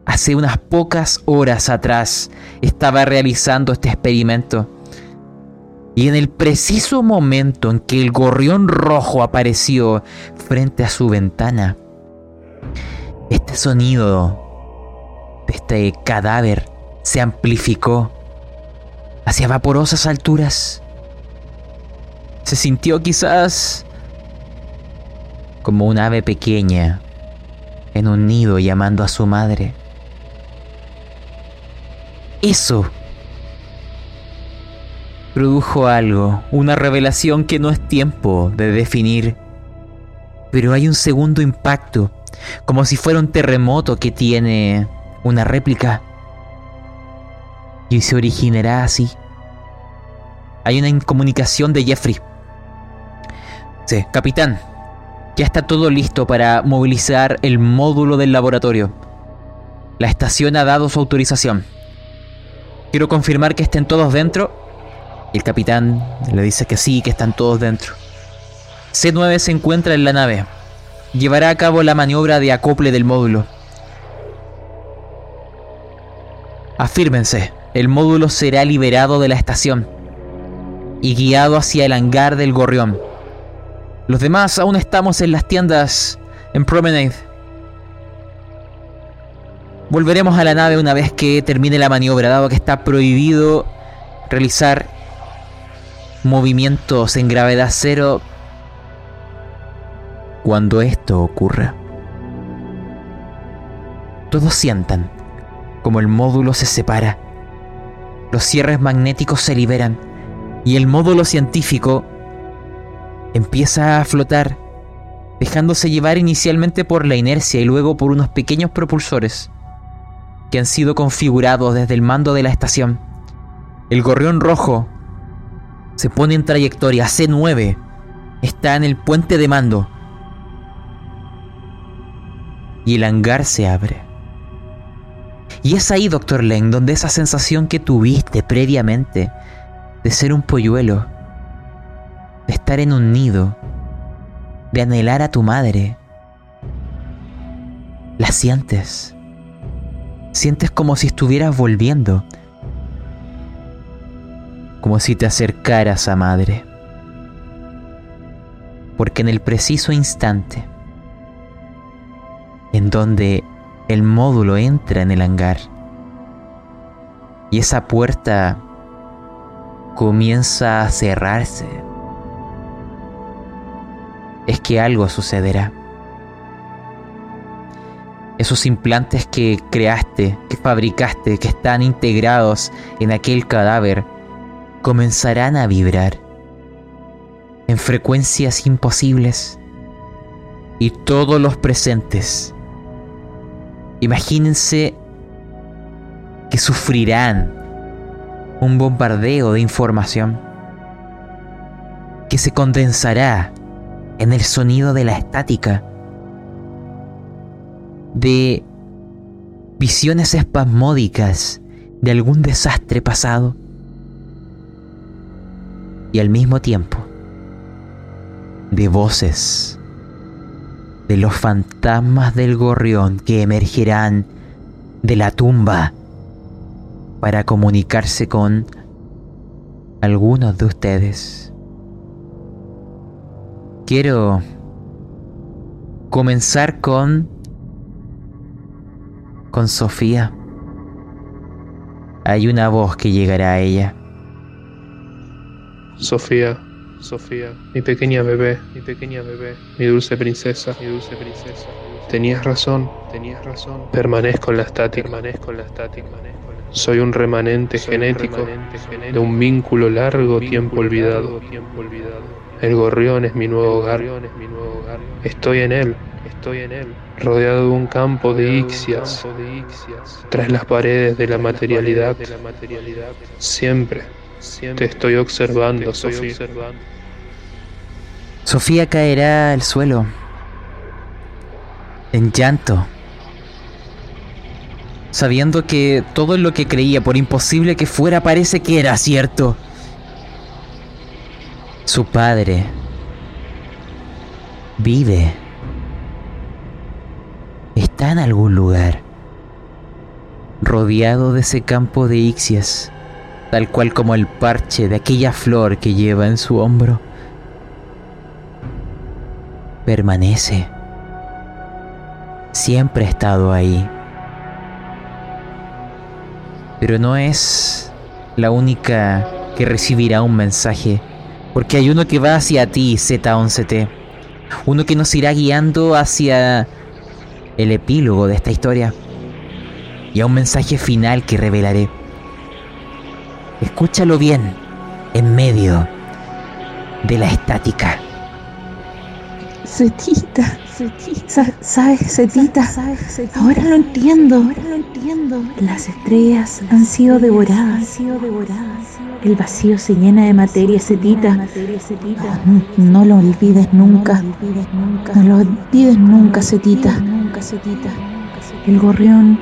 Hace unas pocas horas atrás estaba realizando este experimento. Y en el preciso momento en que el gorrión rojo apareció frente a su ventana, este sonido de este cadáver se amplificó hacia vaporosas alturas. Se sintió quizás como un ave pequeña en un nido llamando a su madre. Eso produjo algo, una revelación que no es tiempo de definir, pero hay un segundo impacto, como si fuera un terremoto que tiene una réplica y se originará así. Hay una incomunicación de Jeffrey. Sí, capitán, ya está todo listo para movilizar el módulo del laboratorio. La estación ha dado su autorización. Quiero confirmar que estén todos dentro. El capitán le dice que sí, que están todos dentro. C9 se encuentra en la nave. Llevará a cabo la maniobra de acople del módulo. Afírmense, el módulo será liberado de la estación y guiado hacia el hangar del gorrión. Los demás aún estamos en las tiendas en Promenade. Volveremos a la nave una vez que termine la maniobra, dado que está prohibido realizar movimientos en gravedad cero cuando esto ocurra. Todos sientan como el módulo se separa, los cierres magnéticos se liberan y el módulo científico empieza a flotar, dejándose llevar inicialmente por la inercia y luego por unos pequeños propulsores. que han sido configurados desde el mando de la estación. El gorrión rojo se pone en trayectoria C9. Está en el puente de mando. Y el hangar se abre. Y es ahí, Doctor Leng, donde esa sensación que tuviste previamente de ser un polluelo, de estar en un nido, de anhelar a tu madre, la sientes. Sientes como si estuvieras volviendo. Como si te acercaras a madre. Porque en el preciso instante en donde el módulo entra en el hangar y esa puerta comienza a cerrarse, es que algo sucederá. Esos implantes que creaste, que fabricaste, que están integrados en aquel cadáver, comenzarán a vibrar en frecuencias imposibles y todos los presentes. Imagínense que sufrirán un bombardeo de información que se condensará en el sonido de la estática de visiones espasmódicas de algún desastre pasado y al mismo tiempo de voces de los fantasmas del gorrión que emergerán de la tumba para comunicarse con algunos de ustedes. Quiero comenzar con con Sofía. Hay una voz que llegará a ella. Sofía, Sofía, mi pequeña bebé, mi pequeña bebé, mi dulce princesa, mi dulce princesa. Tenías razón, tenías razón. Permanezco en la estática, permanezco en la estática. Soy un remanente genético de un vínculo largo tiempo olvidado. El gorrión es mi nuevo hogar. Estoy en él, estoy en él, rodeado de un campo de ixias, tras las paredes de la materialidad. Siempre, te estoy observando, Sofía. Sofía caerá al suelo, en llanto, sabiendo que todo lo que creía, por imposible que fuera, parece que era cierto. Su padre vive. Está en algún lugar, rodeado de ese campo de ixias, tal cual como el parche de aquella flor que lleva en su hombro permanece. Siempre ha estado ahí. Pero no es la única que recibirá un mensaje, porque hay uno que va hacia ti, Z11T. Uno que nos irá guiando hacia el epílogo de esta historia. Y a un mensaje final que revelaré. Escúchalo bien, en medio de la estática. Setita, Sa- ¿sabes, Setita? Ahora lo entiendo. Las estrellas han sido devoradas. El vacío se llena de materia, Setita. Oh, No lo olvides nunca. No lo olvides nunca, Setita. El gorrión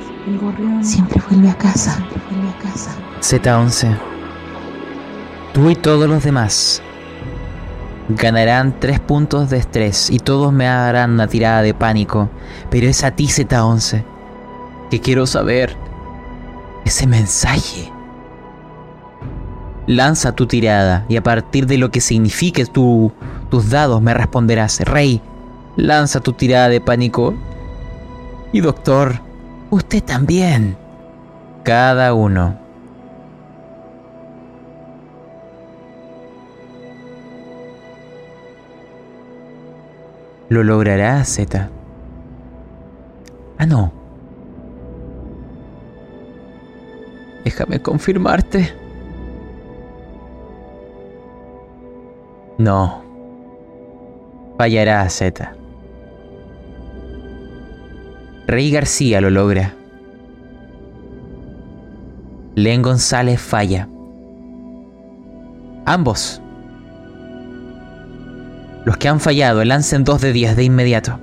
siempre vuelve a casa. Z11. Tú y todos los demás ganarán 3 puntos de estrés y todos me harán una tirada de pánico. Pero es a ti, Z11, que quiero saber ese mensaje. Lanza tu tirada y a partir de lo que signifique tu, tus dados me responderás. Rey, lanza tu tirada de pánico. Y doctor, usted también. Cada uno. Lo logrará, Z. Ah, no. Déjame confirmarte. No. Fallará, Z. Rey García lo logra. Len González falla. Ambos. Los que han fallado lancen 2 de 10 de inmediato.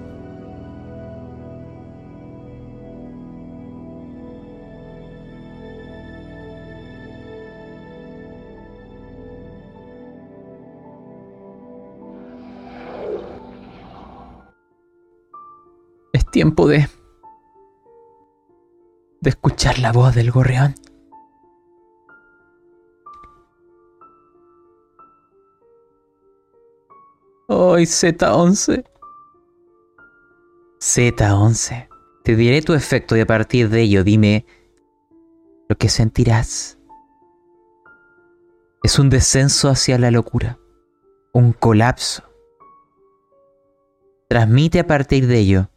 Es tiempo de... de escuchar la voz del gorrión. Hoy Z11. Z11. Te diré tu efecto y a partir de ello dime lo que sentirás. Es un descenso hacia la locura, un colapso. Transmite a partir de ello.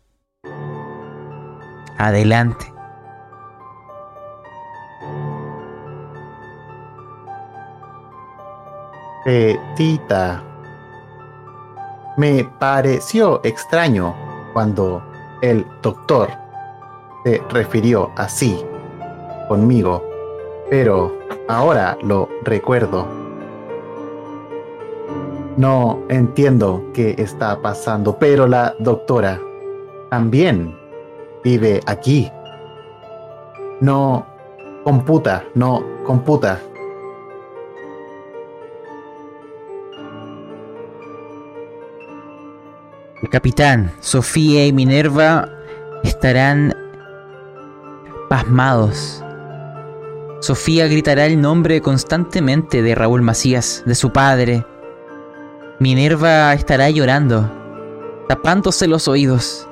Adelante. Petita. Me pareció extraño cuando el doctor se refirió así conmigo, pero ahora lo recuerdo. No entiendo qué está pasando, pero la doctora también vive aquí. No computa, no computa. El capitán, Sofía y Minerva estarán pasmados. Sofía gritará el nombre constantemente de Raúl Macías, de su padre. Minerva estará llorando, tapándose los oídos.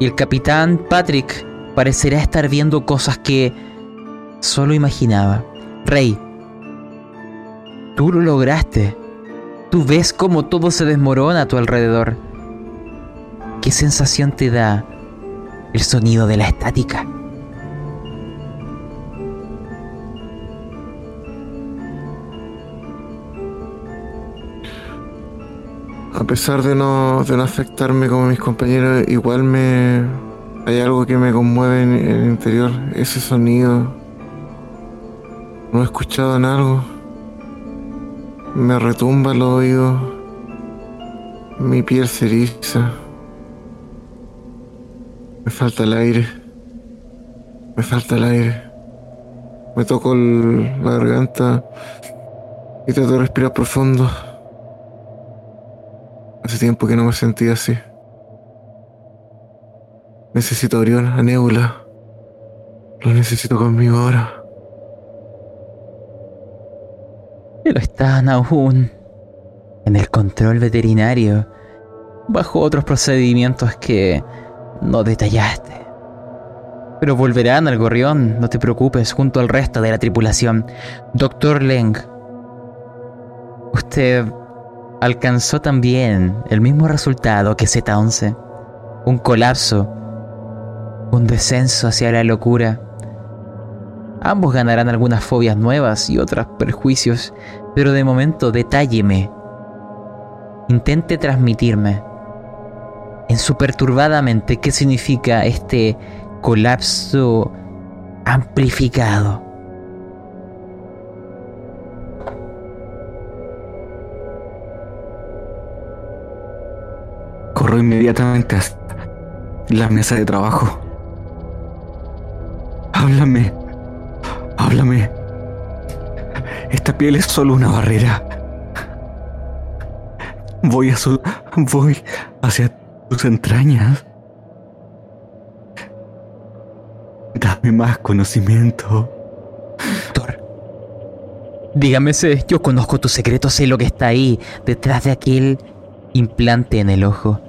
Y el capitán Patrick parecerá estar viendo cosas que solo imaginaba. Rey, tú lo lograste. Tú ves cómo todo se desmorona a tu alrededor. ¿Qué sensación te da el sonido de la estática? A pesar de no, de no afectarme como mis compañeros, igual me. Hay algo que me conmueve en, en el interior. Ese sonido. No he escuchado en algo. Me retumba el oído. Mi piel se eriza. Me falta el aire. Me falta el aire. Me toco el- la garganta y trato de respirar profundo. Hace tiempo que no me sentía así. Necesito a Orión, a Nebula. Lo necesito conmigo ahora. Pero están aún en el control veterinario, bajo otros procedimientos que no detallaste. Pero volverán al gorrión, no te preocupes, junto al resto de la tripulación. Doctor Leng, usted alcanzó también el mismo resultado que Z11. Un colapso, un descenso hacia la locura. Ambos ganarán algunas fobias nuevas y otros prejuicios, pero de momento detálleme. Intente transmitirme en su perturbada mente qué significa este colapso amplificado. Corro inmediatamente hasta la mesa de trabajo. Háblame. Háblame. Esta piel es solo una barrera. Voy a su. Voy hacia tus entrañas. Dame más conocimiento. Doctor, dígame, sé, yo conozco tu secreto, sé lo que está ahí, detrás de aquel implante en el ojo.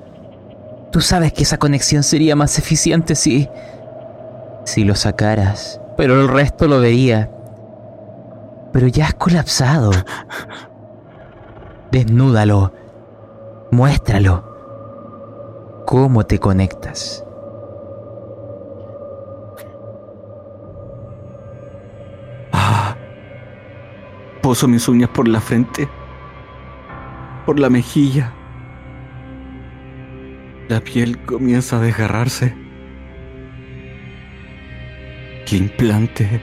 Tú sabes que esa conexión sería más eficiente si... si lo sacaras, pero el resto lo vería. Pero ya has colapsado. Desnúdalo. Muéstralo. ¿Cómo te conectas? Ah. Poso mis uñas por la frente. Por la mejilla. La piel comienza a desgarrarse. El implante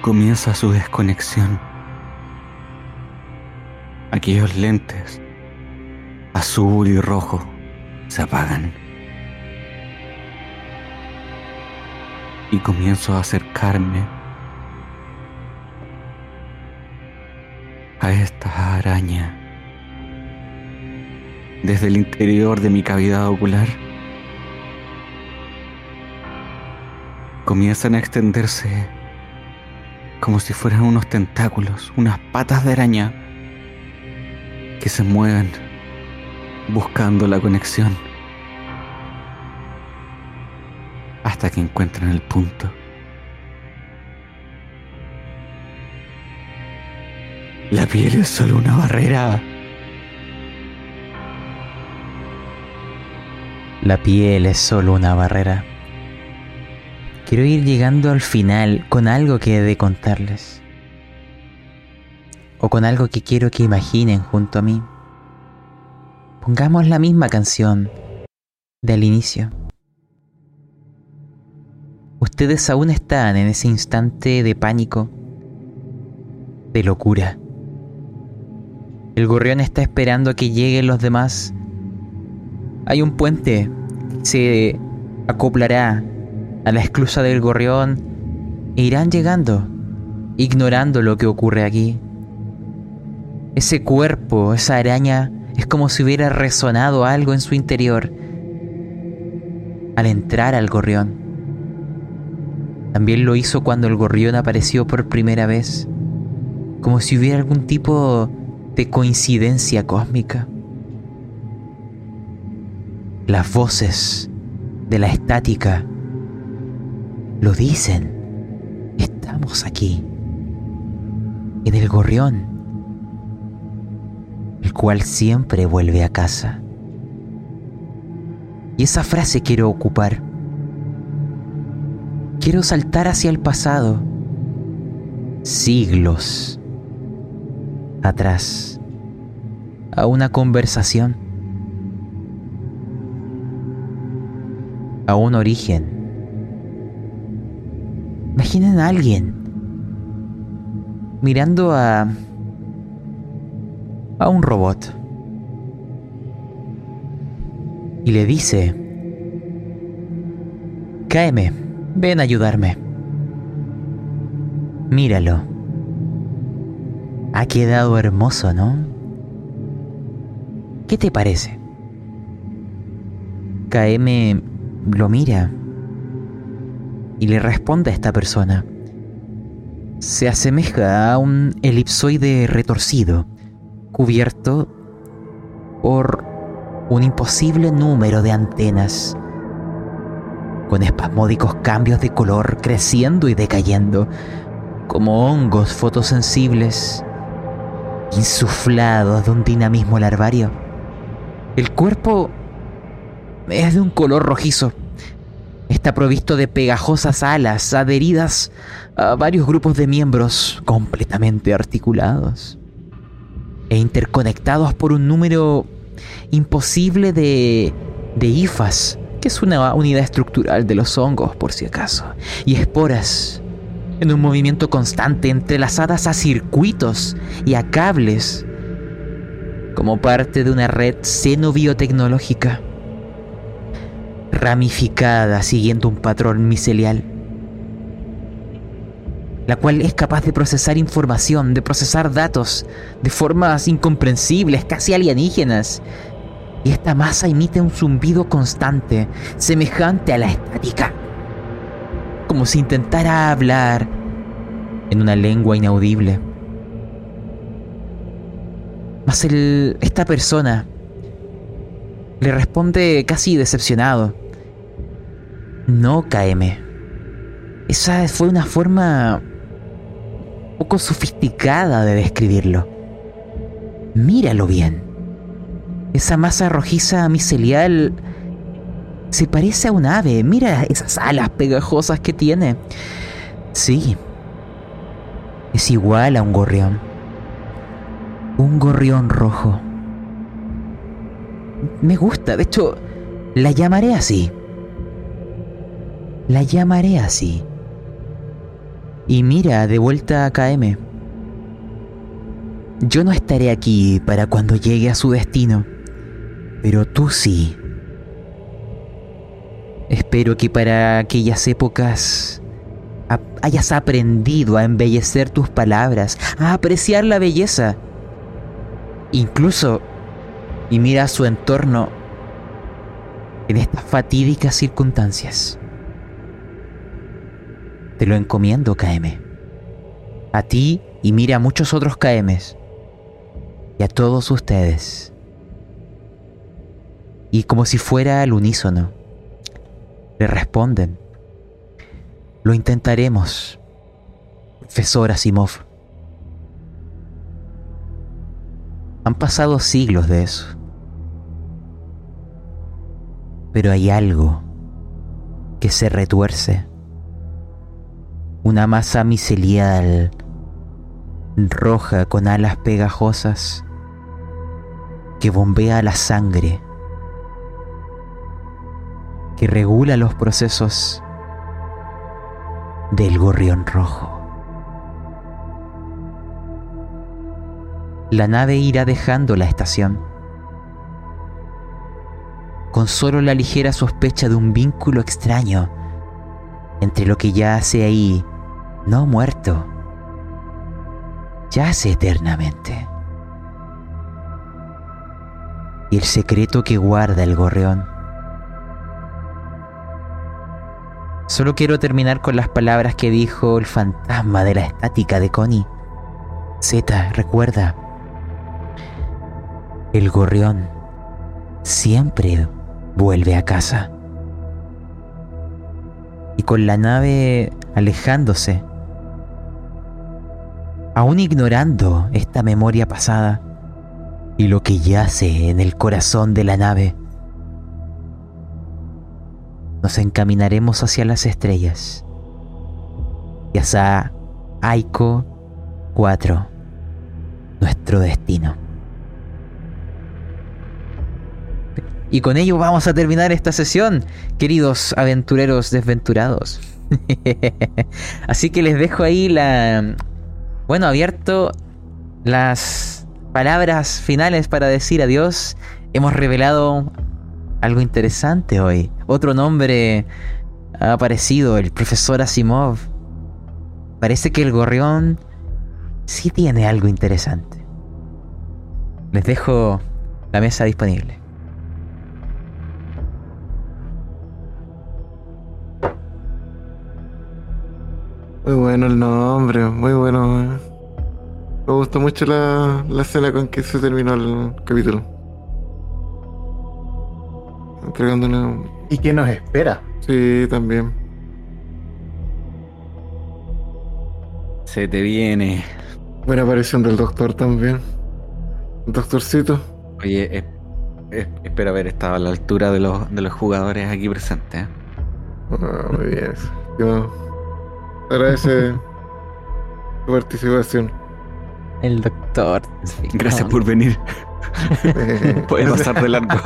comienza su desconexión. Aquellos lentes, azul y rojo, se apagan. Y comienzo a acercarme a esta araña desde el interior de mi cavidad ocular. Comienzan a extenderse como si fueran unos tentáculos, unas patas de araña que se mueven buscando la conexión hasta que encuentran el punto. La piel es solo una barrera. La piel es solo una barrera. Quiero ir llegando al final con algo que he de contarles. O con algo que quiero que imaginen junto a mí. Pongamos la misma canción del inicio. Ustedes aún están en ese instante de pánico, de locura. El gorrión está esperando a que lleguen los demás. Hay un puente. Se acoplará a la esclusa del gorrión e irán llegando, ignorando lo que ocurre aquí. Ese cuerpo, esa araña, es como si hubiera resonado algo en su interior al entrar al gorrión. También lo hizo cuando el gorrión apareció por primera vez, como si hubiera algún tipo de coincidencia cósmica. Las voces de la estática lo dicen. Estamos aquí, en el gorrión, el cual siempre vuelve a casa. Y esa frase quiero ocupar. Quiero saltar hacia el pasado, siglos atrás, a una conversación, a un origen Imaginen a alguien mirando a a un robot y le dice, Cáeme, ven a ayudarme. Míralo. Ha quedado hermoso, ¿no? ¿Qué te parece? KM lo mira y le responde a esta persona. Se asemeja a un elipsoide retorcido, cubierto por un imposible número de antenas, con espasmódicos cambios de color creciendo y decayendo, como hongos fotosensibles, insuflados de un dinamismo larvario. El cuerpo es de un color rojizo, Está provisto de pegajosas alas adheridas a varios grupos de miembros completamente articulados e interconectados por un número imposible de, de ifas, que es una unidad estructural de los hongos por si acaso, y esporas en un movimiento constante entrelazadas a circuitos y a cables como parte de una red xenobiotecnológica ramificada siguiendo un patrón micelial, la cual es capaz de procesar información, de procesar datos de formas incomprensibles, casi alienígenas. Y esta masa emite un zumbido constante, semejante a la estática, como si intentara hablar en una lengua inaudible. Mas el, esta persona le responde casi decepcionado. No, KM. Esa fue una forma poco sofisticada de describirlo. Míralo bien. Esa masa rojiza micelial se parece a un ave. Mira esas alas pegajosas que tiene. Sí. Es igual a un gorrión. Un gorrión rojo. Me gusta, de hecho, la llamaré así. La llamaré así. Y mira de vuelta a KM. Yo no estaré aquí para cuando llegue a su destino, pero tú sí. Espero que para aquellas épocas hayas aprendido a embellecer tus palabras, a apreciar la belleza. Incluso, y mira su entorno en estas fatídicas circunstancias. Te lo encomiendo, KM. A ti y mira a muchos otros KMs. Y a todos ustedes. Y como si fuera al unísono, le responden. Lo intentaremos, profesor Asimov. Han pasado siglos de eso. Pero hay algo que se retuerce. Una masa micelial roja con alas pegajosas que bombea la sangre, que regula los procesos del gorrión rojo. La nave irá dejando la estación, con solo la ligera sospecha de un vínculo extraño entre lo que yace ahí, no muerto, yace eternamente. Y el secreto que guarda el gorrión. Solo quiero terminar con las palabras que dijo el fantasma de la estática de Connie. Z, recuerda. El gorrión siempre vuelve a casa. Y con la nave alejándose, aún ignorando esta memoria pasada y lo que yace en el corazón de la nave, nos encaminaremos hacia las estrellas y hacia Aiko 4, nuestro destino. Y con ello vamos a terminar esta sesión, queridos aventureros desventurados. Así que les dejo ahí la... Bueno, abierto las palabras finales para decir adiós. Hemos revelado algo interesante hoy. Otro nombre ha aparecido, el profesor Asimov. Parece que el gorrión sí tiene algo interesante. Les dejo la mesa disponible. Muy bueno el nombre, muy bueno. Me gustó mucho la, la escena con que se terminó el capítulo. Entregándole. ¿Y qué nos espera? Sí, también. Se te viene. Buena aparición del doctor también. Doctorcito. Oye, es- es- espero haber estado a la altura de los, de los jugadores aquí presentes. ¿eh? Ah, muy bien. Yo agradece su participación. El doctor. Gracias por venir. Puedes pasar de largo.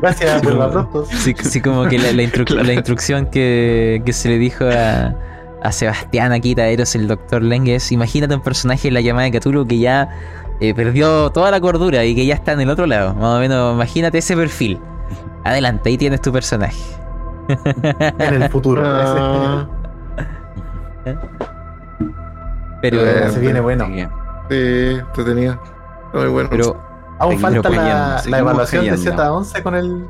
Gracias por la pronto. Sí, sí, como que la, la instru- la instrucción que, que se le dijo a, a Sebastián aquí, Taderos, el doctor Leng, es imagínate un personaje en la llamada de Cthulhu que ya eh, perdió toda la cordura y que ya está en el otro lado. Más o menos, imagínate ese perfil. Adelante, ahí tienes tu personaje. En el futuro. Ah, Pero, Eh, Se viene bueno. Sí, entretenido. Muy bueno. pero Aún falta la, la evaluación de callando. Z11 con el.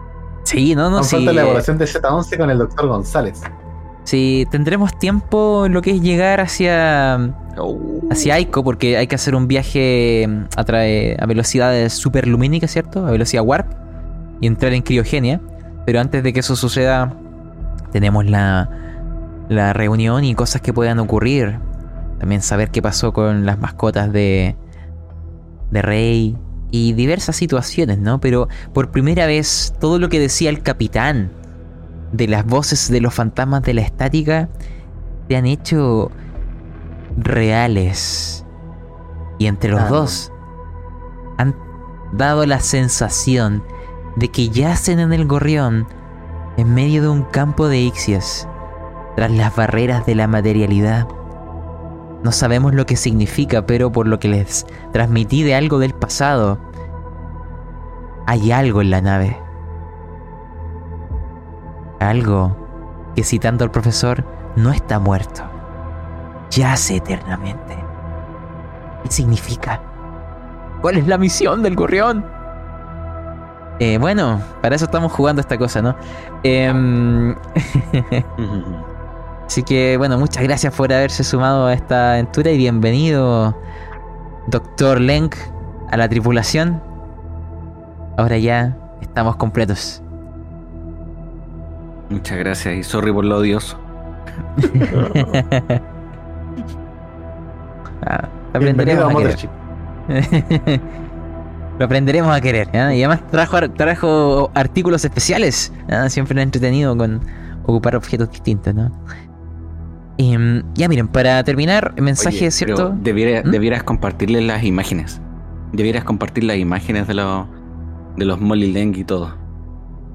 sí, no, no, aún sí. falta la evaluación de Z11 con el doctor González. sí, tendremos tiempo en lo que es llegar hacia Oh, hacia Aiko porque hay que hacer un viaje mm, a, trae- a velocidades superlumínicas, ¿cierto? A velocidad warp y entrar en criogenia. Pero antes de que eso suceda, tenemos la, la reunión y cosas que puedan ocurrir. También saber qué pasó con las mascotas de, de Rey y diversas situaciones, ¿no? Pero por primera vez, todo lo que decía el capitán de las voces de los fantasmas de la estática se han hecho reales. Y entre los Ah, dos han dado la sensación de que yacen en el gorrión en medio de un campo de Ixias tras las barreras de la materialidad. No sabemos lo que significa, pero por lo que les transmití de algo del pasado, hay algo en la nave. Algo que citando al profesor, no está muerto. Yace eternamente. ¿Qué significa? ¿Cuál es la misión del gorrión? Eh, bueno, para eso estamos jugando esta cosa, ¿no? Em, así que, bueno, muchas gracias por haberse sumado a esta aventura y bienvenido, Doctor Lenk, a la tripulación. Ahora ya estamos completos. Muchas gracias y sorry por lo odioso. Ah, lo aprenderemos a querer. lo aprenderemos a querer. Y además trajo, ar- trajo artículos especiales. ¿ya? Siempre entretenido con ocupar objetos distintos, ¿no? Em, ya miren, para terminar, mensaje, Oye, ¿cierto? Debiera- ¿Mm? Debieras compartirles las imágenes. Debieras compartir las imágenes de los de los Molly Leng y todo.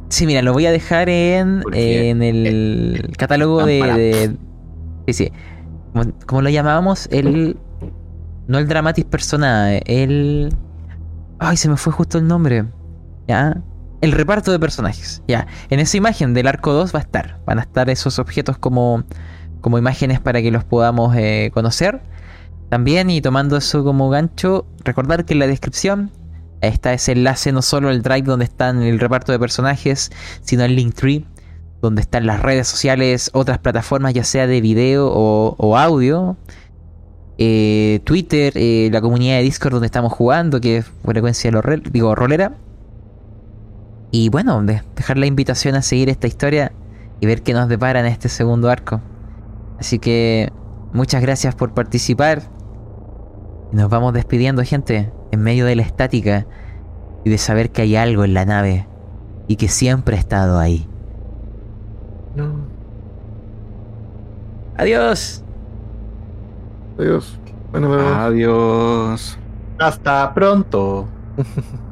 Sí, mira, lo voy a dejar en, en el catálogo van de, Sí, sí. ¿Cómo, cómo lo llamábamos? El. No el Dramatis Personae, el. Ay, se me fue justo el nombre. ¿Ya? El reparto de personajes. Ya. En esa imagen del arco 2 va a estar. Van a estar esos objetos como, como imágenes para que los podamos eh, conocer. También, y tomando eso como gancho, recordar que en la descripción está ese enlace no solo el drive donde están el reparto de personajes, sino el Linktree, donde están las redes sociales, otras plataformas, ya sea de video o, audio. eh, Twitter, eh, la comunidad de Discord donde estamos jugando, que es frecuencia de rol- digo, rolera. Y bueno, de- dejar la invitación a seguir esta historia y ver qué nos depara en este segundo arco. Así que muchas gracias por participar. Nos vamos despidiendo, gente, en medio de la estática y de saber que hay algo en la nave y que siempre ha estado ahí. No. Adiós. Adiós. Bueno. Adiós. Hasta pronto.